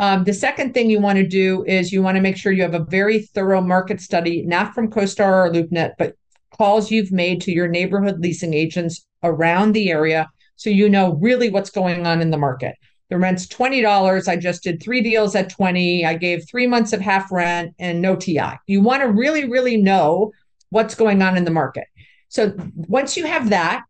Um, the second thing you want to do is you want to make sure you have a very thorough market study, not from CoStar or LoopNet, but calls you've made to your neighborhood leasing agents around the area so you know really what's going on in the market. The rent's $20. I just did three deals at 20. I gave three months of half rent and no TI. You want to really, really know what's going on in the market. So once you have that,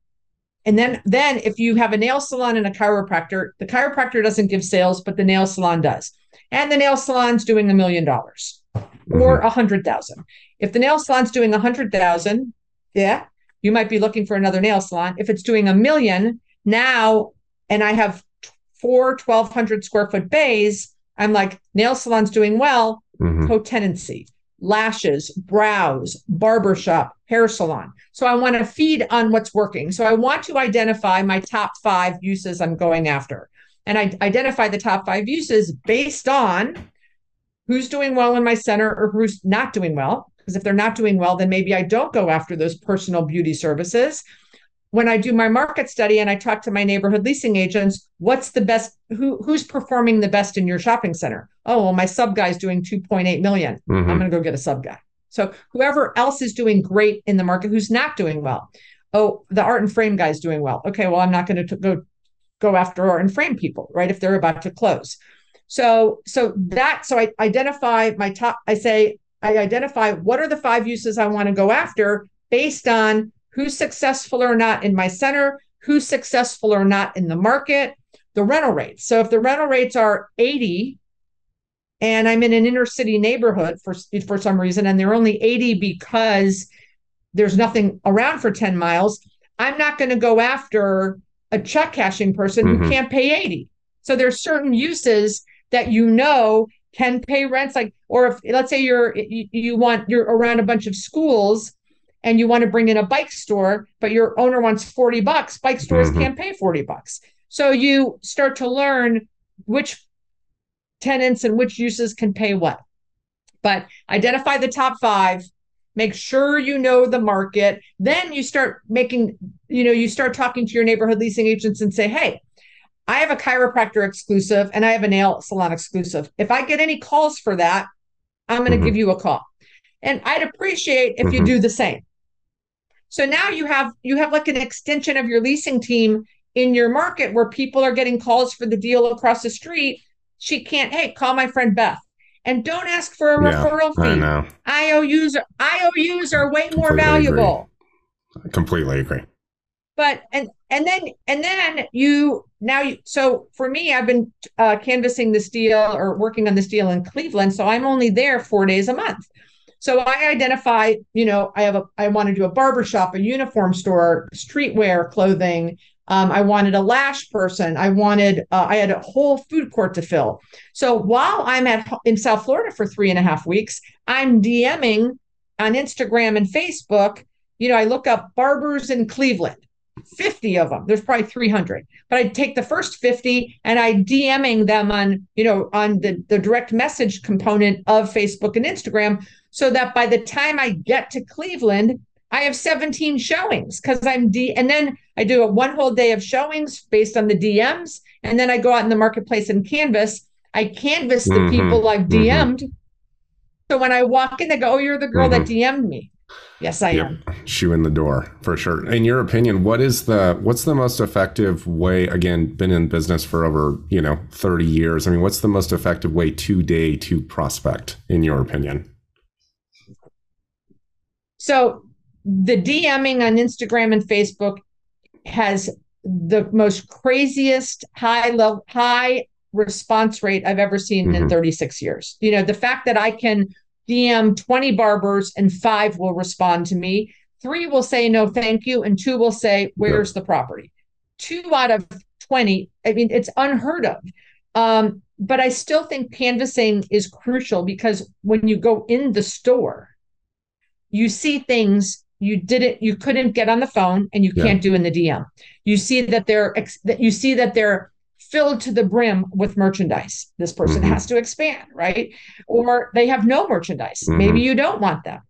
and then, then if you have a nail salon and a chiropractor, the chiropractor doesn't give sales, but the nail salon does. And the nail salon's doing a million dollars or mm-hmm. a hundred thousand. If the nail salon's doing a hundred thousand, yeah, you might be looking for another nail salon. If it's doing a million now, and I have four 1200 square foot bays, I'm like, nail salon's doing well, mm-hmm. co-tenancy lashes, brows, barbershop, hair salon. So I want to feed on what's working. So I want to identify my top five uses I'm going after. And I identify the top five uses based on who's doing well in my center or who's not doing well. Because if they're not doing well, then maybe I don't go after those personal beauty services when I do my market study and I talk to my neighborhood leasing agents, what's the best who who's performing the best in your shopping center? Oh, well, my sub guy's doing 2.8 million. Mm-hmm. I'm going to go get a sub guy. So whoever else is doing great in the market who's not doing well. Oh, the art and frame guy's doing well. Okay, well, I'm not going to go go after art and frame people, right? If they're about to close. So so that so I identify my top I say I identify what are the five uses I want to go after based on who's successful or not in my center, who's successful or not in the market, the rental rates. So if the rental rates are 80 and I'm in an inner city neighborhood for for some reason and they're only 80 because there's nothing around for 10 miles, I'm not going to go after a check cashing person mm-hmm. who can't pay 80. So there's certain uses that you know can pay rents like or if let's say you're you, you want you're around a bunch of schools and you want to bring in a bike store but your owner wants 40 bucks bike stores mm-hmm. can't pay 40 bucks so you start to learn which tenants and which uses can pay what but identify the top 5 make sure you know the market then you start making you know you start talking to your neighborhood leasing agents and say hey I have a chiropractor exclusive and I have a nail salon exclusive. If I get any calls for that, I'm going to mm-hmm. give you a call. And I'd appreciate if mm-hmm. you do the same. So now you have you have like an extension of your leasing team in your market where people are getting calls for the deal across the street. She can't, hey, call my friend Beth. And don't ask for a yeah, referral fee. I know. IOUs are, IOUs are way more valuable. Agree. Completely agree but and and then and then you now you so for me i've been uh, canvassing this deal or working on this deal in cleveland so i'm only there four days a month so i identify you know i have a i want to do a barber shop a uniform store streetwear clothing um, i wanted a lash person i wanted uh, i had a whole food court to fill so while i'm at in south florida for three and a half weeks i'm dming on instagram and facebook you know i look up barbers in cleveland 50 of them. There's probably 300. But I'd take the first 50 and I DMing them on, you know, on the, the direct message component of Facebook and Instagram so that by the time I get to Cleveland, I have 17 showings because I'm D and then I do a one whole day of showings based on the DMs. And then I go out in the marketplace and canvas. I canvas the mm-hmm. people I've DM'd. Mm-hmm. So when I walk in, they go, Oh, you're the girl mm-hmm. that DM'd me. Yes, I yep. am. Shoe in the door for sure. In your opinion, what is the what's the most effective way? Again, been in business for over you know thirty years. I mean, what's the most effective way today to prospect, in your opinion? So the DMing on Instagram and Facebook has the most craziest high level high response rate I've ever seen mm-hmm. in 36 years. You know, the fact that I can DM 20 barbers and five will respond to me. Three will say no, thank you. And two will say, where's the property? Two out of 20. I mean, it's unheard of. Um, but I still think canvassing is crucial because when you go in the store, you see things you didn't you couldn't get on the phone and you yeah. can't do in the DM. You see that they're that you see that they're filled to the brim with merchandise. This person mm-hmm. has to expand, right? Or they have no merchandise. Mm-hmm. Maybe you don't want them,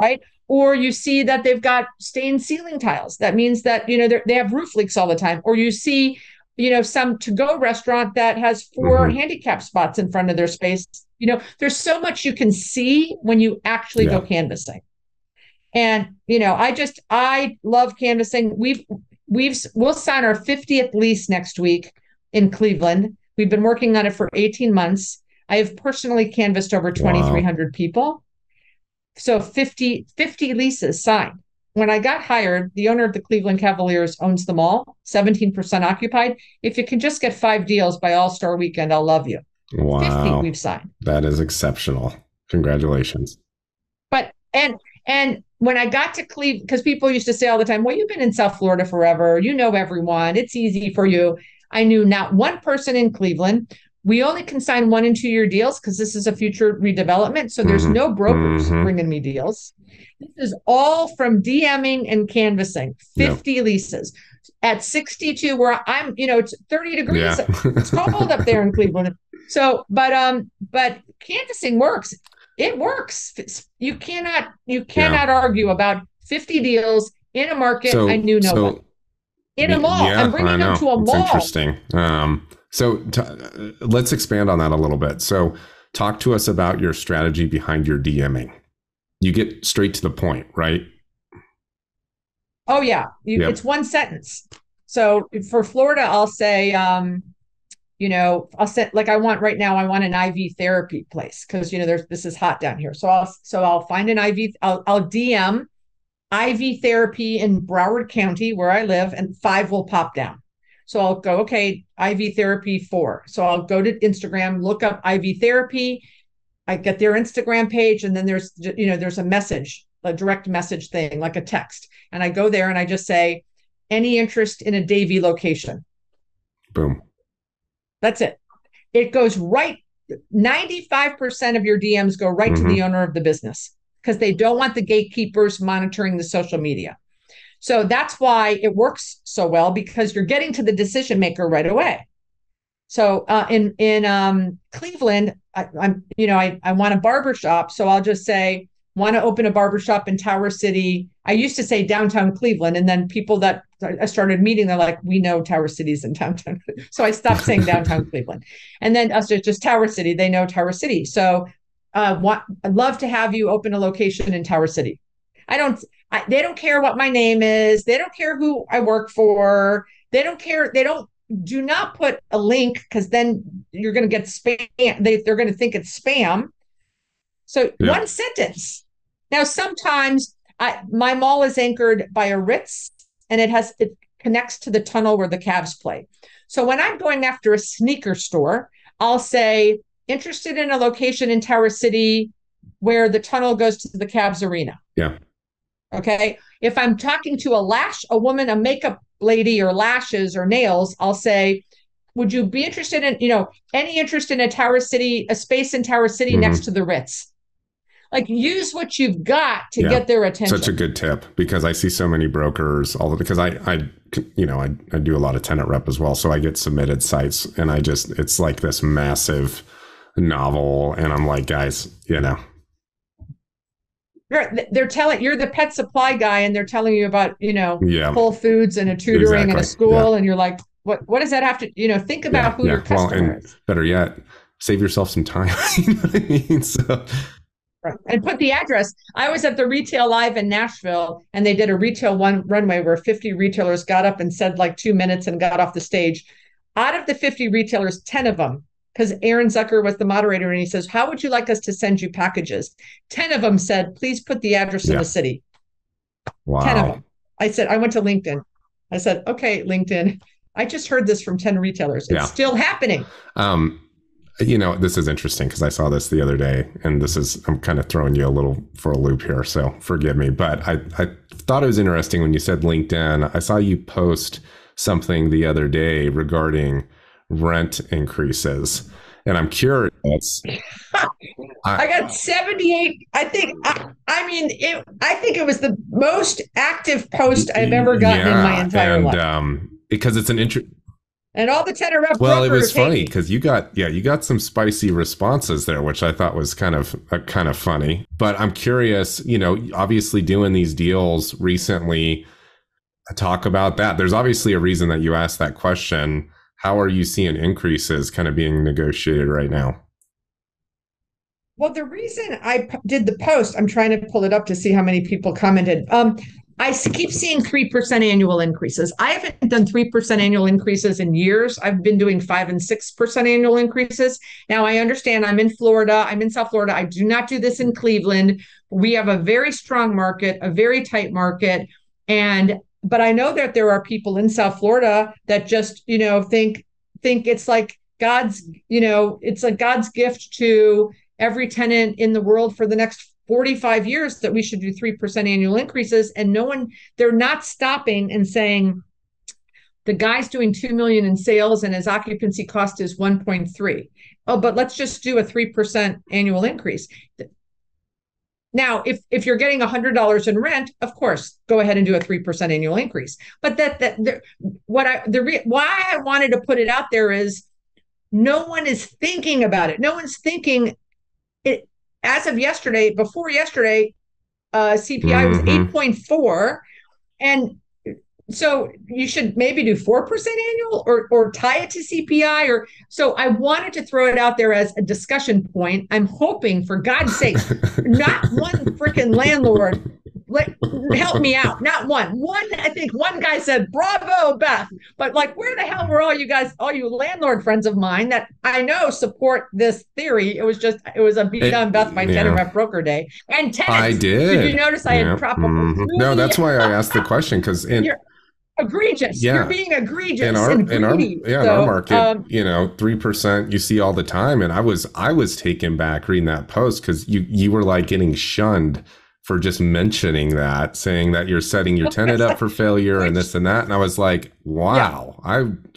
right? Or you see that they've got stained ceiling tiles. That means that you know they have roof leaks all the time. Or you see, you know, some to-go restaurant that has 4 mm-hmm. handicap spots in front of their space. You know, there's so much you can see when you actually yeah. go canvassing. And you know, I just I love canvassing. We've we've we'll sign our 50th lease next week in Cleveland. We've been working on it for 18 months. I have personally canvassed over 2,300 wow. people. So 50, 50 leases signed. When I got hired, the owner of the Cleveland Cavaliers owns them all, 17% occupied. If you can just get five deals by All Star weekend, I'll love you. Wow. 50 we've signed. That is exceptional. Congratulations. But, and, and when I got to Cleveland, because people used to say all the time, well, you've been in South Florida forever. You know everyone. It's easy for you. I knew not one person in Cleveland. We only can sign one and two year deals because this is a future redevelopment. So there's mm-hmm. no brokers mm-hmm. bringing me deals. This is all from DMing and canvassing, 50 yep. leases at 62, where I'm, you know, it's 30 degrees. Yeah. it's cold up there in Cleveland. <laughs> So, but, um, but canvassing works. It works. You cannot, you cannot yeah. argue about 50 deals in a market so, I knew no so, one in a mall. Yeah, I'm bringing them to a mall. Interesting. Um, so t- let's expand on that a little bit. So talk to us about your strategy behind your DMing. You get straight to the point, right? Oh yeah, you, yep. it's one sentence. So for Florida, I'll say, um, you know, I'll set like I want right now. I want an IV therapy place because you know there's this is hot down here. So I'll so I'll find an IV. I'll I'll DM IV therapy in Broward County, where I live, and five will pop down. So I'll go, okay, IV therapy four. So I'll go to Instagram, look up IV therapy. I get their Instagram page, and then there's you know there's a message, a direct message thing, like a text, and I go there and I just say, any interest in a Davie location. Boom. That's it. It goes right. 95% of your DMs go right mm-hmm. to the owner of the business because they don't want the gatekeepers monitoring the social media. So that's why it works so well because you're getting to the decision maker right away. So uh, in in um, Cleveland, I, am you know I I want a barber shop, so I'll just say want to open a barbershop in Tower City. I used to say downtown Cleveland, and then people that I started meeting, they're like, we know Tower City's in downtown. <laughs> so I stopped saying downtown Cleveland. And then us just, just Tower City, they know Tower City. So uh, want, I'd love to have you open a location in Tower City. I don't, I, they don't care what my name is. They don't care who I work for. They don't care. They don't, do not put a link because then you're going to get spam. They, they're going to think it's spam. So yeah. one sentence. Now, sometimes I, my mall is anchored by a Ritz and it has it connects to the tunnel where the Cavs play. So when I'm going after a sneaker store, I'll say interested in a location in Tower City where the tunnel goes to the Cavs arena. Yeah. Okay. If I'm talking to a lash, a woman, a makeup lady or lashes or nails, I'll say, would you be interested in, you know, any interest in a Tower City, a space in Tower City mm-hmm. next to the Ritz? Like use what you've got to yeah, get their attention. Such a good tip because I see so many brokers all the because I I you know I I do a lot of tenant rep as well, so I get submitted sites and I just it's like this massive novel, and I'm like, guys, you know. They're, they're telling you're the pet supply guy, and they're telling you about you know yeah. Whole Foods and a tutoring exactly. and a school, yeah. and you're like, what what does that have to you know think about who your customer well, and is. Better yet, save yourself some time. <laughs> you know what I mean? So and put the address. I was at the Retail Live in Nashville, and they did a retail one runway where 50 retailers got up and said like two minutes and got off the stage. Out of the 50 retailers, 10 of them, because Aaron Zucker was the moderator, and he says, "How would you like us to send you packages?" 10 of them said, "Please put the address yeah. in the city." Wow. 10 of them. I said, I went to LinkedIn. I said, "Okay, LinkedIn." I just heard this from 10 retailers. It's yeah. still happening. Um, you know, this is interesting because I saw this the other day, and this is I'm kind of throwing you a little for a loop here, so forgive me. But I I thought it was interesting when you said LinkedIn. I saw you post something the other day regarding rent increases, and I'm curious. I, <laughs> I got 78. I think. I, I, mean, it. I think it was the most active post I've ever gotten yeah, in my entire and, life. Um, because it's an interesting and all the tenant rep. Well, it was funny because you got yeah you got some spicy responses there, which I thought was kind of uh, kind of funny. But I'm curious, you know, obviously doing these deals recently. Talk about that. There's obviously a reason that you asked that question. How are you seeing increases kind of being negotiated right now? Well, the reason I did the post, I'm trying to pull it up to see how many people commented. Um, I keep seeing 3% annual increases. I haven't done 3% annual increases in years. I've been doing 5 and 6% annual increases. Now, I understand I'm in Florida, I'm in South Florida. I do not do this in Cleveland. We have a very strong market, a very tight market. And, but I know that there are people in South Florida that just, you know, think, think it's like God's, you know, it's like God's gift to every tenant in the world for the next 45 years that we should do 3% annual increases and no one they're not stopping and saying the guy's doing 2 million in sales and his occupancy cost is 1.3 oh but let's just do a 3% annual increase. Now if if you're getting $100 in rent of course go ahead and do a 3% annual increase. But that that the, what i the re, why i wanted to put it out there is no one is thinking about it. No one's thinking it as of yesterday, before yesterday, uh, CPI mm-hmm. was 8.4. And so you should maybe do 4% annual or, or tie it to CPI or so I wanted to throw it out there as a discussion point. I'm hoping for God's sake, <laughs> not one freaking landlord like help me out. <laughs> Not one. One, I think one guy said, Bravo, Beth. But like, where the hell were all you guys, all you landlord friends of mine that I know support this theory? It was just, it was a beat on Beth by yeah. tenant rep broker day. And tenants, I did. Did you notice I yeah. had proper mm-hmm. No, that's why I asked the question because in egregious. Yeah. You're being egregious. In our, in our yeah, so, in our market, um, you know, three percent you see all the time. And I was I was taken back reading that post because you you were like getting shunned for just mentioning that, saying that you're setting your tenant up for <laughs> failure and this and that. And I was like, wow, yeah.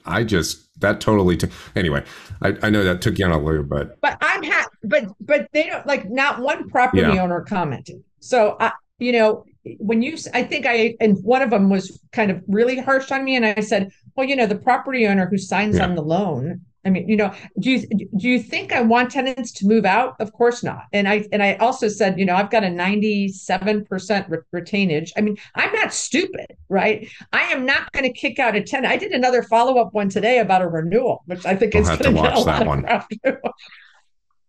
I I just that totally t- anyway. I, I know that took you on a loop, but but I'm happy. But but they don't like not one property yeah. owner commented. So I you know when you i think i and one of them was kind of really harsh on me and i said well you know the property owner who signs yeah. on the loan i mean you know do you do you think i want tenants to move out of course not and i and i also said you know i've got a 97% re- retainage i mean i'm not stupid right i am not going to kick out a tenant i did another follow-up one today about a renewal which i think is going to get a lot one.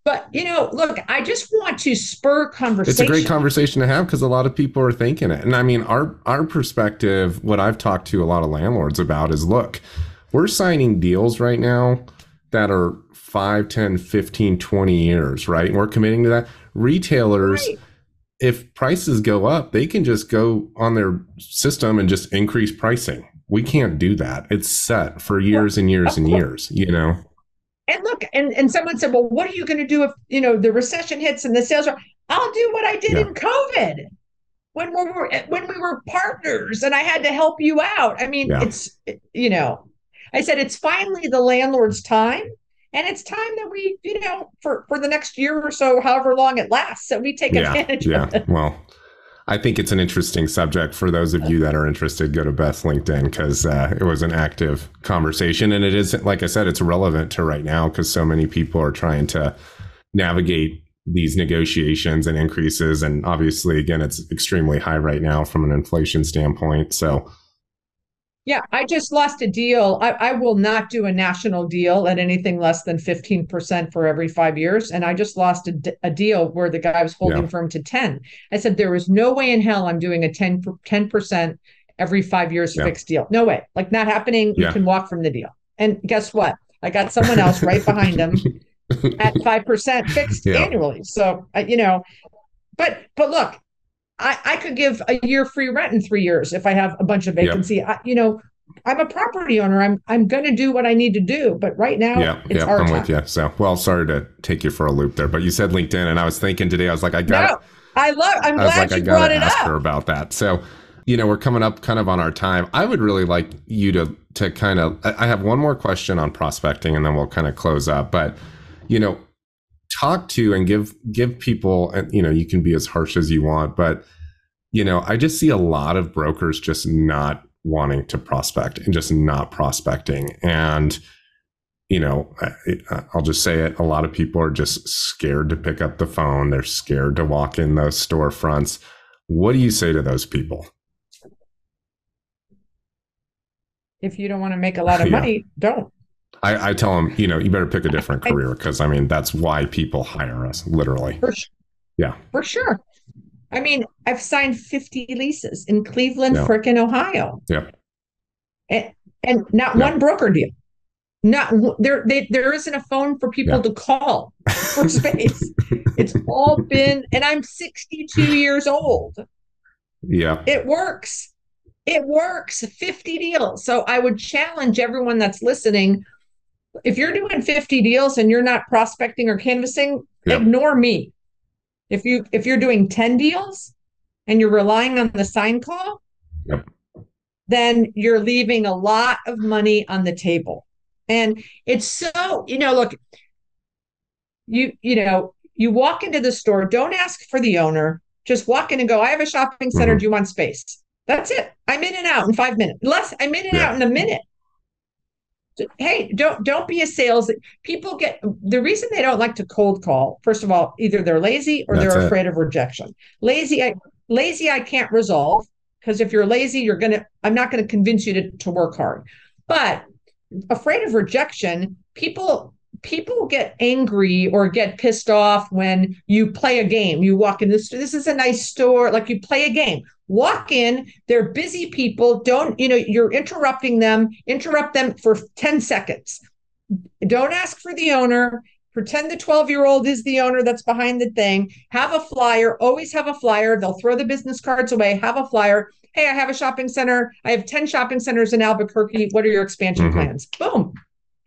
but you know, look, I just want to spur conversation. It's a great conversation to have because a lot of people are thinking it. And I mean, our our perspective, what I've talked to a lot of landlords about is look, we're signing deals right now that are 5, 10, 15, 20 years, right? And we're committing to that. Retailers right. if prices go up, they can just go on their system and just increase pricing. We can't do that. It's set for years and years and years, you know and look, and, and someone said, well, what are you going to do if, you know, the recession hits and the sales are, I'll do what I did yeah. in COVID when we were, when we were partners and I had to help you out. I mean, yeah. it's, you know, I said, it's finally the landlord's time. And it's time that we, you know, for, for the next year or so, however long it lasts, that we take yeah. advantage yeah. of it. Well, I think it's an interesting subject for those of you that are interested. Go to Beth's LinkedIn because uh, it was an active conversation, and it is, like I said, it's relevant to right now because so many people are trying to navigate these negotiations and increases, and obviously, again, it's extremely high right now from an inflation standpoint. So yeah, I just lost a deal. I, I will not do a national deal at anything less than 15% for every five years. And I just lost a, a deal where the guy was holding yeah. firm to 10. I said, there is no way in hell I'm doing a 10, 10% every five years yeah. fixed deal. No way. Like not happening. Yeah. You can walk from the deal. And guess what? I got someone else right behind him <laughs> at 5% fixed annually. So, you know, but, but look, I, I could give a year free rent in three years if I have a bunch of vacancy. Yep. I, you know, I'm a property owner. I'm I'm going to do what I need to do, but right now, yeah, yeah, I'm time. with you. So, well, sorry to take you for a loop there, but you said LinkedIn, and I was thinking today, I was like, I got. No, I love. I'm I glad like, you I brought it ask up. her about that. So, you know, we're coming up kind of on our time. I would really like you to to kind of. I have one more question on prospecting, and then we'll kind of close up. But, you know, talk to and give give people, and you know, you can be as harsh as you want, but you know, I just see a lot of brokers just not wanting to prospect and just not prospecting. And, you know, I, will just say it a lot of people are just scared to pick up the phone, they're scared to walk in those storefronts. What do you say to those people? If you don't want to make a lot of <laughs> money, yeah. don't. I, I, tell them, you know, you better pick a different career because I mean, that's why people hire us, literally. For sure. Yeah. For sure. I mean, I've signed 50 leases in Cleveland, yeah. frickin' Ohio. Yeah. And, and not yeah. one broker deal. Not there, they, there isn't a phone for people yeah. to call for <laughs> space. it's all been, and I'm 62 <sighs> years old. Yeah. It works. It works. 50 deals. So I would challenge everyone that's listening. If you're doing 50 deals and you're not prospecting or canvassing, ignore me. If you if you're doing 10 deals and you're relying on the sign call, yep. then you're leaving a lot of money on the table. And it's so, you know, look, you you know, you walk into the store, don't ask for the owner, just walk in and go, I have a shopping center, mm-hmm. do you want space? That's it. I'm in and out in five minutes. Less, I'm in and yeah. out in a minute hey don't don't be a sales people get the reason they don't like to cold call first of all either they're lazy or That's they're it. afraid of rejection lazy I, lazy i can't resolve because if you're lazy you're gonna i'm not gonna convince you to, to work hard but afraid of rejection people people get angry or get pissed off when you play a game. You walk in this this is a nice store, like you play a game. Walk in, they're busy people. Don't, you know, you're interrupting them, interrupt them for 10 seconds. Don't ask for the owner. Pretend the 12 year old is the owner that's behind the thing. Have a flyer, always have a flyer. They'll throw the business cards away. Have a flyer. Hey, I have a shopping center. I have 10 shopping centers in Albuquerque. What are your expansion mm-hmm. plans? Boom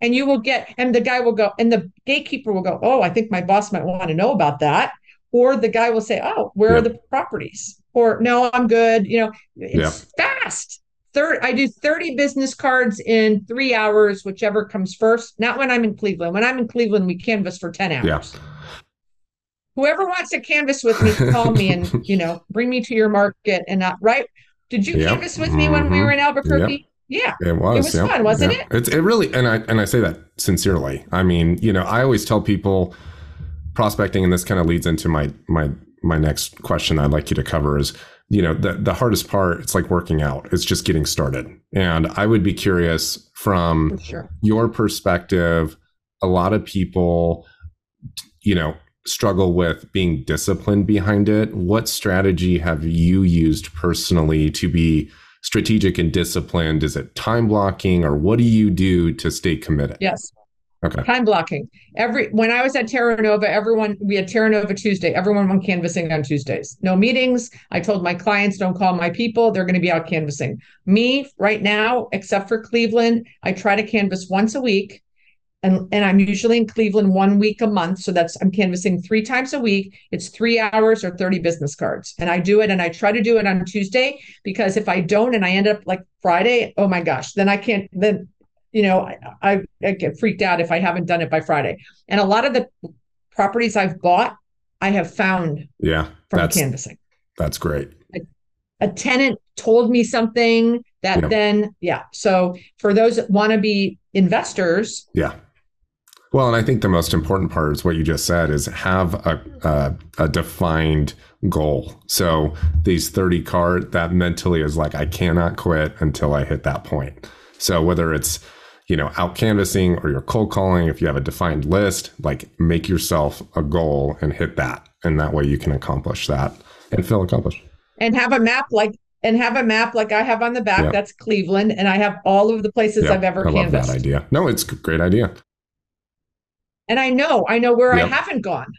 and you will get and the guy will go and the gatekeeper will go oh i think my boss might want to know about that. Or the guy will say oh where are the properties? Or no i'm good you know it's fast. Third i do 30 business cards in three hours whichever comes first. Not when i'm in cleveland. When i'm in cleveland we canvas for 10 hours. Yeah. whoever wants to canvas with me call me and <laughs> you know bring me to your market and not right? Did you yep. canvas with me when we mm-hmm. were in albuquerque? Yep. Yeah, it was. It was yeah. fun, wasn't yeah. it? It's it really, and I and I say that sincerely. I mean, you know, I always tell people prospecting, and this kind of leads into my my my next question I'd like you to cover is, you know, the the hardest part. It's like working out. It's just getting started, and I would be curious from sure. your perspective. A lot of people, you know, struggle with being disciplined behind it. What strategy have you used personally to be strategic and disciplined? Is it time blocking or what do you do to stay committed? Yes. Okay. Time blocking. Every when I was at Terranova, everyone we had Terranova Tuesday. Everyone went canvassing on Tuesdays. No meetings. I told my clients, don't call my people. They're going to be out canvassing. Me right now, except for Cleveland, I try to canvass once a week and and I'm usually in Cleveland one week a month. So that's I'm canvassing three times a week. It's three hours or 30 business cards. And I do it and I try to do it on Tuesday because if I don't and I end up like Friday, oh my gosh, then I can't then you know I, I, I get freaked out if I haven't done it by Friday. And a lot of the properties I've bought, I have found yeah from that's, canvassing. That's great. A, a tenant told me something that yeah. then yeah. So for those that want to be investors, yeah well, and I think the most important part is what you just said is have a, a, a defined goal. So these 30 card that mentally is like, I cannot quit until I hit that point. So whether it's, you know, out canvassing or you're cold calling, if you have a defined list, like make yourself a goal and hit that. And that way you can accomplish that and feel accomplished. And have a map like and have a map like I have on the back. Yep. That's Cleveland, and I have all of the places yep. I've ever I canvassed. love that idea. No, it's a great idea and I know I know where yep. I haven't gone.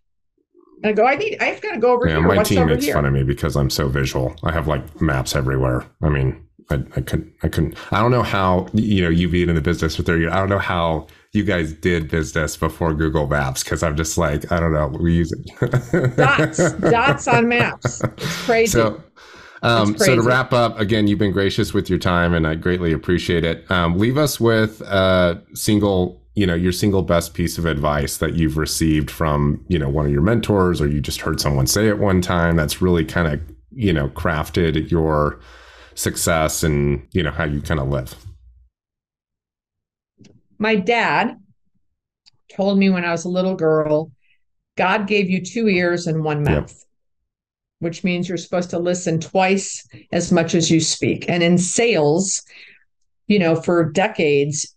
And I go, I need, I've got to go over here. yeah, here. My What's team makes here? fun of me because I'm so visual. I have like maps everywhere. I mean, I, I couldn't, I couldn't, I don't know how, you know, you being in the business for 30 years, I don't know how you guys did business before Google Maps because I'm just like, I don't know, we use it. dots, dots on maps. It's <laughs> crazy. So, um, so to wrap up, again, you've been gracious with your time, and I greatly appreciate it. Um, leave us with a single you know your single best piece of advice that you've received from you know one of your mentors or you just heard someone say it one time that's really kind of you know crafted your success and you know how you kind of live my dad told me when i was a little girl god gave you two ears and one mouth yep. which means you're supposed to listen twice as much as you speak and in sales you know for decades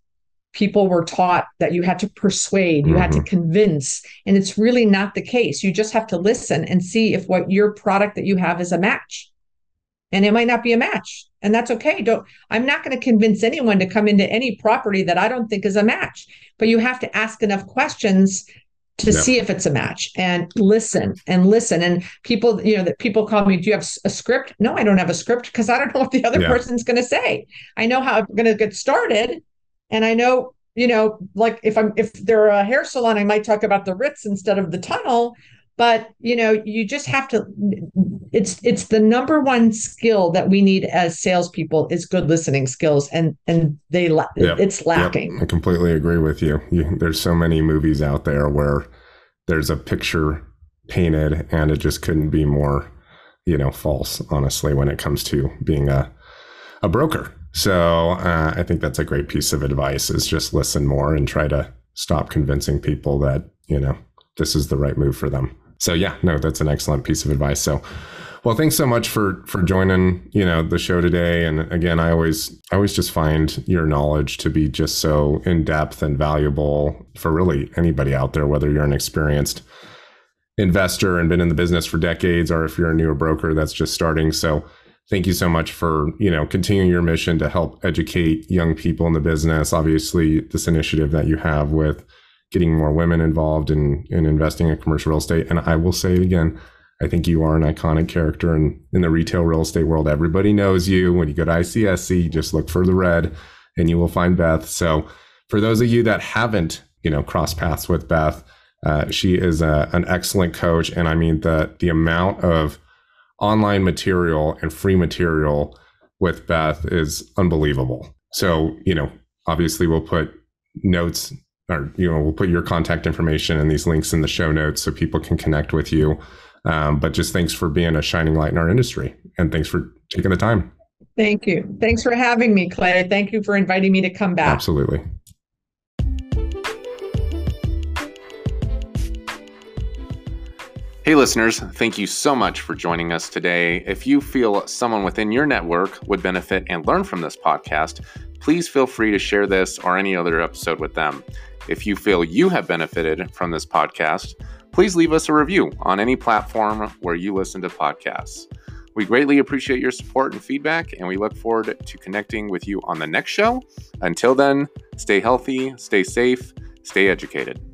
people were taught that you had to persuade, you mm-hmm. had to mm-hmm. convince, and it's really not the case. You just have to listen and see if what your product that you have is a match. And it might not be a match, and that's okay. Don't I'm not going to convince anyone to come into any property that I don't think is a match, but you have to ask enough questions to see if it's a match and listen and listen and people you know that people call me do you have a script no i don't have a script because i don't know what the other yeah. person's going to say i know how i'm going to get started and I know, you know, like if I'm if they're a hair salon, I might talk about the Ritz instead of the tunnel. But you know, you just have to. It's it's the number one skill that we need as salespeople is good listening skills, and and they yep. it's lacking. Yep. I completely agree with you. you. There's so many movies out there where there's a picture painted, and it just couldn't be more, you know, false. Honestly, when it comes to being a a broker so uh, I think that's a great piece of advice is just listen more and try to stop convincing people that, you know, this is the right move for them. So yeah, no, that's an excellent piece of advice. So Well, thanks so much for for joining, you know, the show today. And again, I always I always just find your knowledge to be just so in depth and valuable for really anybody out there, whether you're an experienced investor and been in the business for decades, or if you're a newer broker that's just starting. So thank you so much for you know continuing your mission to help educate young people in the business. Obviously, this initiative that you have with getting more women involved in in investing in commercial real estate. And I will say it again. I think you are an iconic character in, in the retail real estate world. Everybody knows you. When you go to ICSC, just look for the red and you will find Beth. So for those of you that haven't, you know, crossed paths with Beth, uh, she is a, an excellent coach, and I mean the the amount of online material and free material with Beth is unbelievable. So you know, obviously, we'll put notes or you know we'll put your contact information and these links in the show notes so people can connect with you. Um, but just thanks for being a shining light in our industry, and thanks for taking the time. Thank you. Thanks for having me, Clay. Thank you for inviting me to come back. Absolutely. Hey, listeners, thank you so much for joining us today. If you feel someone within your network would benefit and learn from this podcast, please feel free to share this or any other episode with them. If you feel you have benefited from this podcast, please leave us a review on any platform where you listen to podcasts. We greatly appreciate your support and feedback, and we look forward to connecting with you on the next show. Until then, stay healthy, stay safe, stay educated.